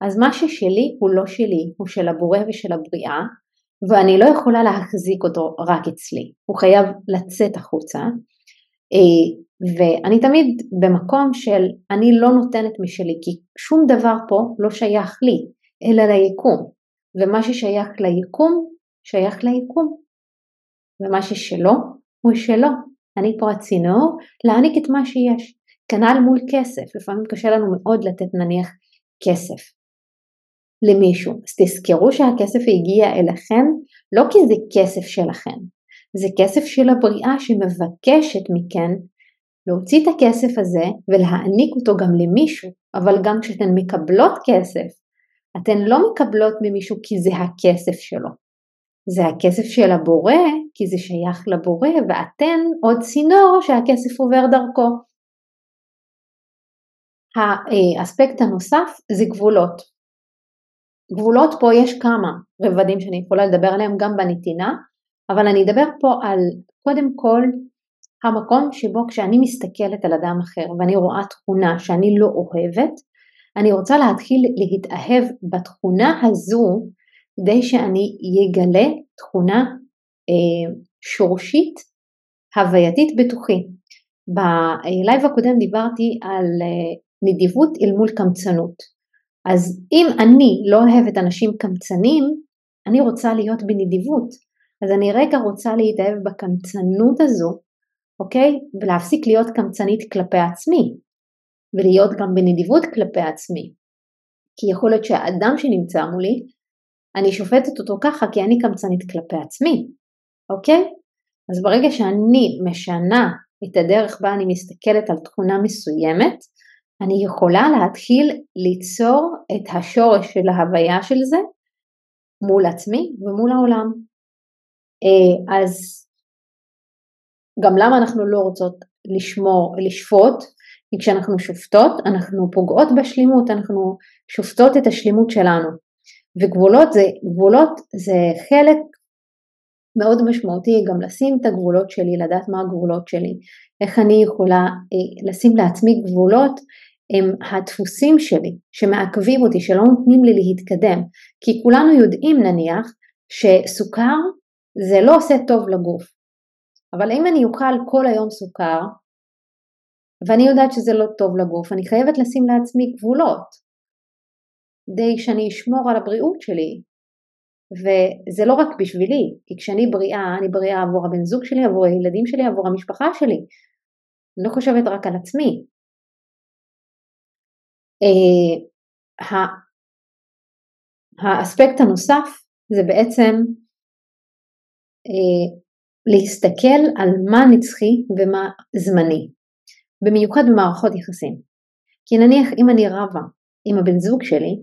אז מה ששלי הוא לא שלי, הוא של הבורא ושל הבריאה, ואני לא יכולה להחזיק אותו רק אצלי, הוא חייב לצאת החוצה. אה, ואני תמיד במקום של אני לא נותנת משלי, כי שום דבר פה לא שייך לי, אלא ליקום, ומה ששייך ליקום, שייך ליקום. ומה ששלו הוא שלו. אני פה הצינור להעניק את מה שיש. כנ"ל מול כסף, לפעמים קשה לנו מאוד לתת נניח כסף למישהו. אז תזכרו שהכסף הגיע אליכם לא כי זה כסף שלכם, זה כסף של הבריאה שמבקשת מכן להוציא את הכסף הזה ולהעניק אותו גם למישהו, אבל גם כשאתן מקבלות כסף, אתן לא מקבלות ממישהו כי זה הכסף שלו, זה הכסף של הבורא, כי זה שייך לבורא, ואתן עוד צינור שהכסף עובר דרכו. האספקט הנוסף זה גבולות. גבולות פה יש כמה רבדים שאני יכולה לדבר עליהם גם בנתינה, אבל אני אדבר פה על קודם כל המקום שבו כשאני מסתכלת על אדם אחר ואני רואה תכונה שאני לא אוהבת, אני רוצה להתחיל להתאהב בתכונה הזו כדי שאני אגלה תכונה אה, שורשית הווייתית בתוכי. בלייב הקודם דיברתי על אה, נדיבות אל מול קמצנות. אז אם אני לא אוהבת אנשים קמצנים, אני רוצה להיות בנדיבות. אז אני רגע רוצה להתאהב בקמצנות הזו, אוקיי? ולהפסיק להיות קמצנית כלפי עצמי, ולהיות גם בנדיבות כלפי עצמי. כי יכול להיות שהאדם שנמצא מולי אני שופטת אותו ככה כי אני קמצנית כלפי עצמי, אוקיי? אז ברגע שאני משנה את הדרך בה אני מסתכלת על תכונה מסוימת, אני יכולה להתחיל ליצור את השורש של ההוויה של זה מול עצמי ומול העולם. אה, אז גם למה אנחנו לא רוצות לשמור, לשפוט, כי כשאנחנו שופטות אנחנו פוגעות בשלימות, אנחנו שופטות את השלימות שלנו. וגבולות זה, גבולות זה חלק מאוד משמעותי גם לשים את הגבולות שלי, לדעת מה הגבולות שלי, איך אני יכולה אה, לשים לעצמי גבולות הם הדפוסים שלי שמעכבים אותי, שלא נותנים לי להתקדם, כי כולנו יודעים נניח שסוכר זה לא עושה טוב לגוף, אבל אם אני אוכל כל היום סוכר ואני יודעת שזה לא טוב לגוף, אני חייבת לשים לעצמי גבולות, די שאני אשמור על הבריאות שלי, וזה לא רק בשבילי, כי כשאני בריאה, אני בריאה עבור הבן זוג שלי, עבור הילדים שלי, עבור המשפחה שלי. אני לא חושבת רק על עצמי. אה, האספקט הנוסף זה בעצם אה, להסתכל על מה נצחי ומה זמני, במיוחד במערכות יחסים. כי נניח אם אני רבה עם הבן זוג שלי,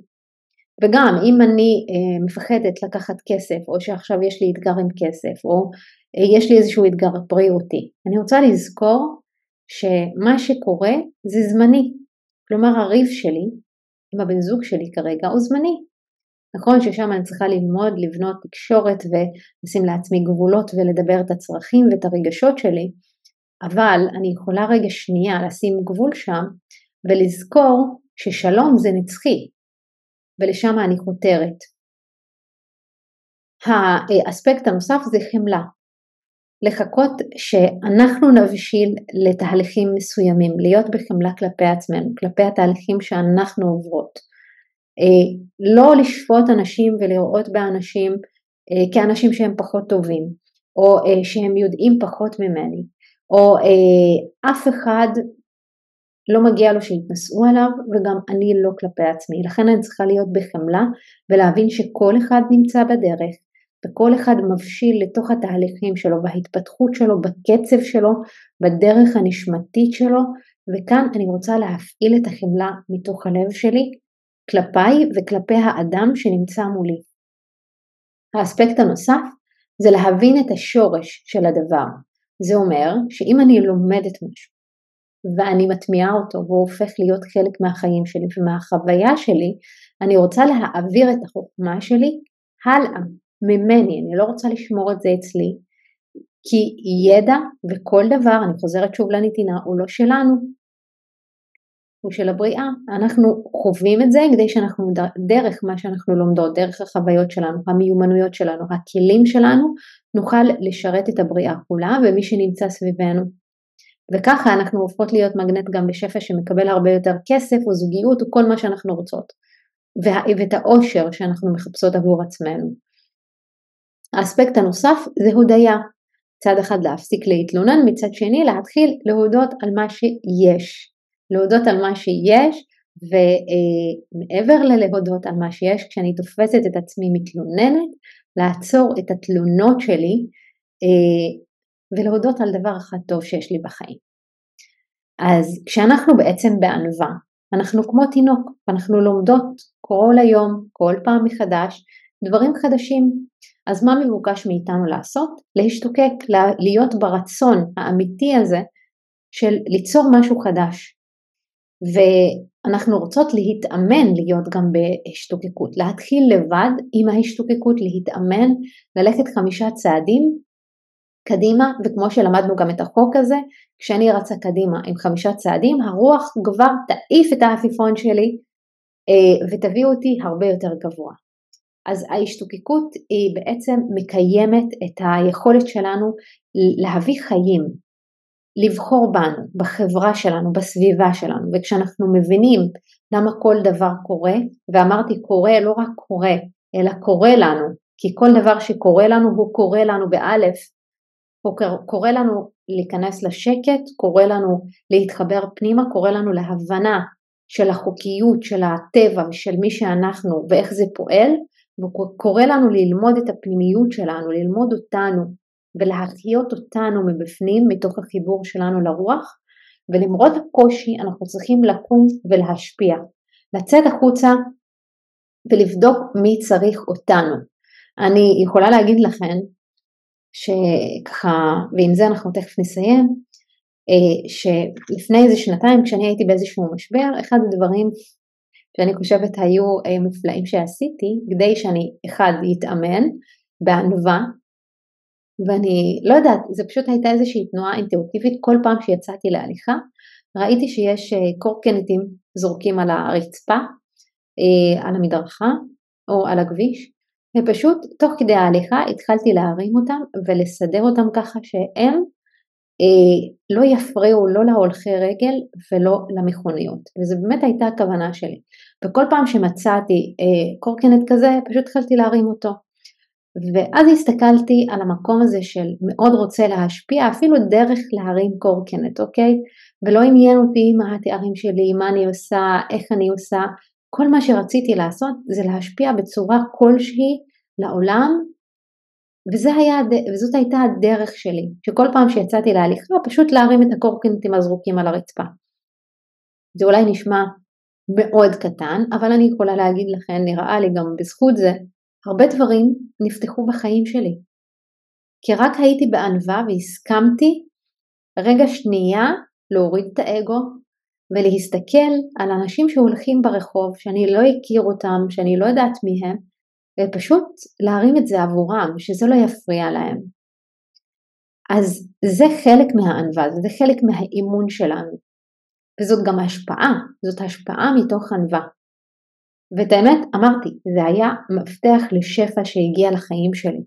וגם אם אני אה, מפחדת לקחת כסף, או שעכשיו יש לי אתגר עם כסף, או אה, יש לי איזשהו אתגר בריאותי, אני רוצה לזכור שמה שקורה זה זמני. כלומר הריב שלי עם הבן זוג שלי כרגע הוא זמני. נכון ששם אני צריכה ללמוד לבנות תקשורת ולשים לעצמי גבולות ולדבר את הצרכים ואת הרגשות שלי, אבל אני יכולה רגע שנייה לשים גבול שם ולזכור ששלום זה נצחי, ולשם אני חותרת. האספקט הנוסף זה חמלה. לחכות שאנחנו נבשיל לתהליכים מסוימים, להיות בחמלה כלפי עצמנו, כלפי התהליכים שאנחנו עוברות. אה, לא לשפוט אנשים ולראות באנשים אה, כאנשים שהם פחות טובים, או אה, שהם יודעים פחות ממני, או אף אחד לא מגיע לו שיתנשאו עליו וגם אני לא כלפי עצמי. לכן אני צריכה להיות בחמלה ולהבין שכל אחד נמצא בדרך וכל אחד מבשיל לתוך התהליכים שלו, בהתפתחות שלו, בקצב שלו, בדרך הנשמתית שלו, וכאן אני רוצה להפעיל את החמלה מתוך הלב שלי כלפיי וכלפי האדם שנמצא מולי. האספקט הנוסף זה להבין את השורש של הדבר. זה אומר שאם אני לומדת משהו ואני מטמיעה אותו והוא הופך להיות חלק מהחיים שלי ומהחוויה שלי, אני רוצה להעביר את החוכמה שלי הלאה, ממני, אני לא רוצה לשמור את זה אצלי, כי ידע וכל דבר, אני חוזרת שוב לנתינה, הוא לא שלנו, הוא של הבריאה. אנחנו חווים את זה כדי שאנחנו דרך מה שאנחנו לומדות, דרך החוויות שלנו, המיומנויות שלנו, הכלים שלנו, נוכל לשרת את הבריאה כולה ומי שנמצא סביבנו. וככה אנחנו הופכות להיות מגנט גם בשפע שמקבל הרבה יותר כסף או זוגיות או כל מה שאנחנו רוצות. ואת העושר שאנחנו מחפשות עבור עצמנו. האספקט הנוסף זה הודיה. מצד אחד להפסיק להתלונן, מצד שני להתחיל להודות על מה שיש. להודות על מה שיש, ומעבר ללהודות על מה שיש, כשאני תופסת את עצמי מתלוננת, לעצור את התלונות שלי אה, ולהודות על דבר אחד טוב שיש לי בחיים. אז כשאנחנו בעצם בענווה, אנחנו כמו תינוק, אנחנו לומדות כל היום, כל פעם מחדש, דברים חדשים. אז מה מבוקש מאיתנו לעשות? להשתוקק, להיות ברצון האמיתי הזה של ליצור משהו חדש. ואנחנו רוצות להתאמן להיות גם בהשתוקקות, להתחיל לבד עם ההשתוקקות, להתאמן, ללכת חמישה צעדים קדימה, וכמו שלמדנו גם את החוק הזה, כשאני רצה קדימה עם חמישה צעדים, הרוח כבר תעיף את העפיפון שלי אה, ותביא אותי הרבה יותר גבוה. אז ההשתוקקות היא בעצם מקיימת את היכולת שלנו להביא חיים, לבחור בנו, בחברה שלנו, בסביבה שלנו, וכשאנחנו מבינים למה כל דבר קורה, ואמרתי קורה לא רק קורה, אלא קורה לנו, כי כל דבר שקורה לנו הוא קורה לנו באלף, הוא קורה לנו להיכנס לשקט, קורה לנו להתחבר פנימה, קורה לנו להבנה של החוקיות של הטבע ושל מי שאנחנו ואיך זה פועל, וקורא לנו ללמוד את הפנימיות שלנו, ללמוד אותנו ולהחיות אותנו מבפנים מתוך החיבור שלנו לרוח ולמרות הקושי אנחנו צריכים לקום ולהשפיע, לצאת החוצה ולבדוק מי צריך אותנו. אני יכולה להגיד לכם שככה, ועם זה אנחנו תכף נסיים, שלפני איזה שנתיים כשאני הייתי באיזשהו משבר, אחד הדברים שאני חושבת היו מופלאים שעשיתי, כדי שאני אחד יתאמן בענווה, ואני לא יודעת, זה פשוט הייתה איזושהי תנועה אינטואיטיבית כל פעם שיצאתי להליכה, ראיתי שיש קורקנטים זורקים על הרצפה, על המדרכה או על הכביש, ופשוט תוך כדי ההליכה התחלתי להרים אותם ולסדר אותם ככה שהם אה, לא יפריעו לא להולכי רגל ולא למכוניות, וזו באמת הייתה הכוונה שלי. וכל פעם שמצאתי אה, קורקינט כזה, פשוט התחלתי להרים אותו. ואז הסתכלתי על המקום הזה של מאוד רוצה להשפיע, אפילו דרך להרים קורקינט, אוקיי? ולא עניין אותי מה התארים שלי, מה אני עושה, איך אני עושה, כל מה שרציתי לעשות זה להשפיע בצורה כלשהי לעולם היה, וזאת הייתה הדרך שלי, שכל פעם שיצאתי להליכה פשוט להרים את הקורקינטים הזרוקים על הרצפה. זה אולי נשמע מאוד קטן, אבל אני יכולה להגיד לכם, נראה לי גם בזכות זה, הרבה דברים נפתחו בחיים שלי. כי רק הייתי בענווה והסכמתי רגע שנייה להוריד את האגו ולהסתכל על אנשים שהולכים ברחוב, שאני לא אכיר אותם, שאני לא יודעת מי הם, ופשוט להרים את זה עבורם, שזה לא יפריע להם. אז זה חלק מהענווה, זה חלק מהאימון שלנו. וזאת גם השפעה, זאת השפעה מתוך ענווה. ואת האמת, אמרתי, זה היה מפתח לשפע שהגיע לחיים שלי.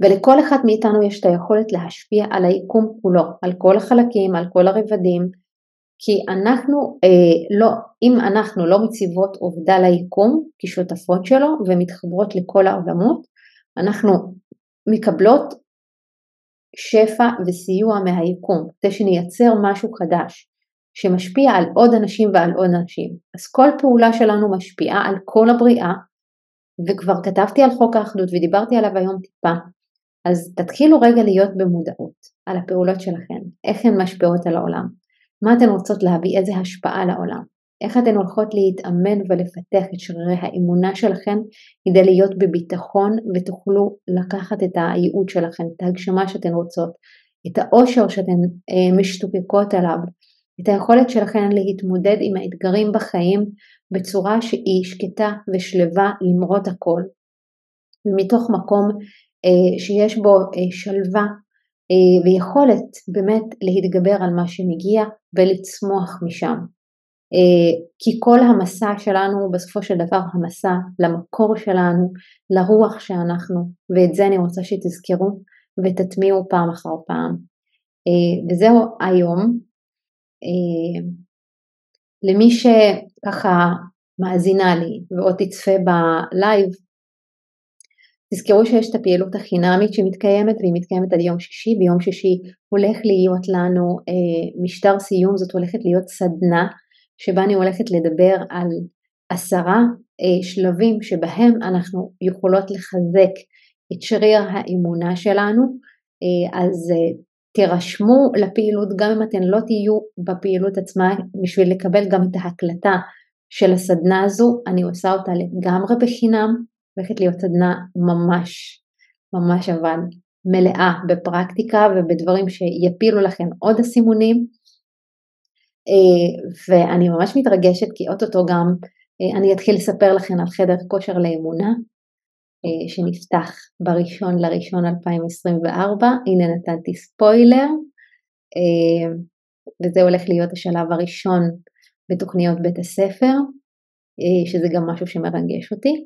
ולכל אחד מאיתנו יש את היכולת להשפיע על היקום כולו, על כל החלקים, על כל הרבדים, כי אנחנו אה, לא, אם אנחנו לא מציבות עובדה ליקום כשותפות שלו ומתחברות לכל העולמות, אנחנו מקבלות שפע וסיוע מהיקום, כדי שנייצר משהו חדש שמשפיע על עוד אנשים ועל עוד אנשים. אז כל פעולה שלנו משפיעה על כל הבריאה, וכבר כתבתי על חוק האחדות ודיברתי עליו היום טיפה, אז תתחילו רגע להיות במודעות על הפעולות שלכם, איך הן משפיעות על העולם. מה אתן רוצות להביא, איזה השפעה לעולם, איך אתן הולכות להתאמן ולפתח את שרירי האמונה שלכם כדי להיות בביטחון ותוכלו לקחת את הייעוד שלכם, את ההגשמה שאתן רוצות, את האושר שאתן אה, משתוקקות עליו, את היכולת שלכם להתמודד עם האתגרים בחיים בצורה שהיא שקטה ושלווה למרות הכל, ומתוך מקום אה, שיש בו אה, שלווה ויכולת באמת להתגבר על מה שמגיע ולצמוח משם. אה, כי כל המסע שלנו בסופו של דבר המסע למקור שלנו, לרוח שאנחנו, ואת זה אני רוצה שתזכרו ותטמיעו פעם אחר פעם. אה, וזהו היום. למי שככה מאזינה לי ועוד תצפה בלייב, תזכרו שיש את הפעילות החינמית שמתקיימת והיא מתקיימת עד יום שישי, ביום שישי הולך להיות לנו אה, משטר סיום, זאת הולכת להיות סדנה שבה אני הולכת לדבר על עשרה אה, שלבים שבהם אנחנו יכולות לחזק את שריר האמונה שלנו, אה, אז אה, תירשמו לפעילות גם אם אתן לא תהיו בפעילות עצמה בשביל לקבל גם את ההקלטה של הסדנה הזו, אני עושה אותה לגמרי בחינם, הולכת להיות סדנה ממש, ממש אבל מלאה בפרקטיקה ובדברים שיפילו לכם עוד הסימונים. אה, ואני ממש מתרגשת כי אוטוטו גם אה, אני אתחיל לספר לכם על חדר כושר לאמונה אה, שנפתח בראשון לראשון 2024, הנה נתתי ספוילר, וזה הולך להיות השלב הראשון בתוכניות בית הספר, שזה גם משהו שמרגש אותי.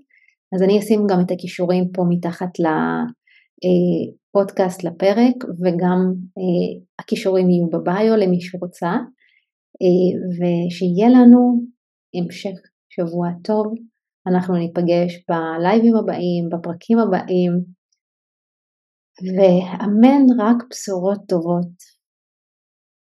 אז אני אשים גם את הכישורים פה מתחת לפודקאסט לפרק וגם אה, הכישורים יהיו בביו למי שרוצה אה, ושיהיה לנו המשך שבוע טוב, אנחנו ניפגש בלייבים הבאים, בפרקים הבאים ואמן רק בשורות טובות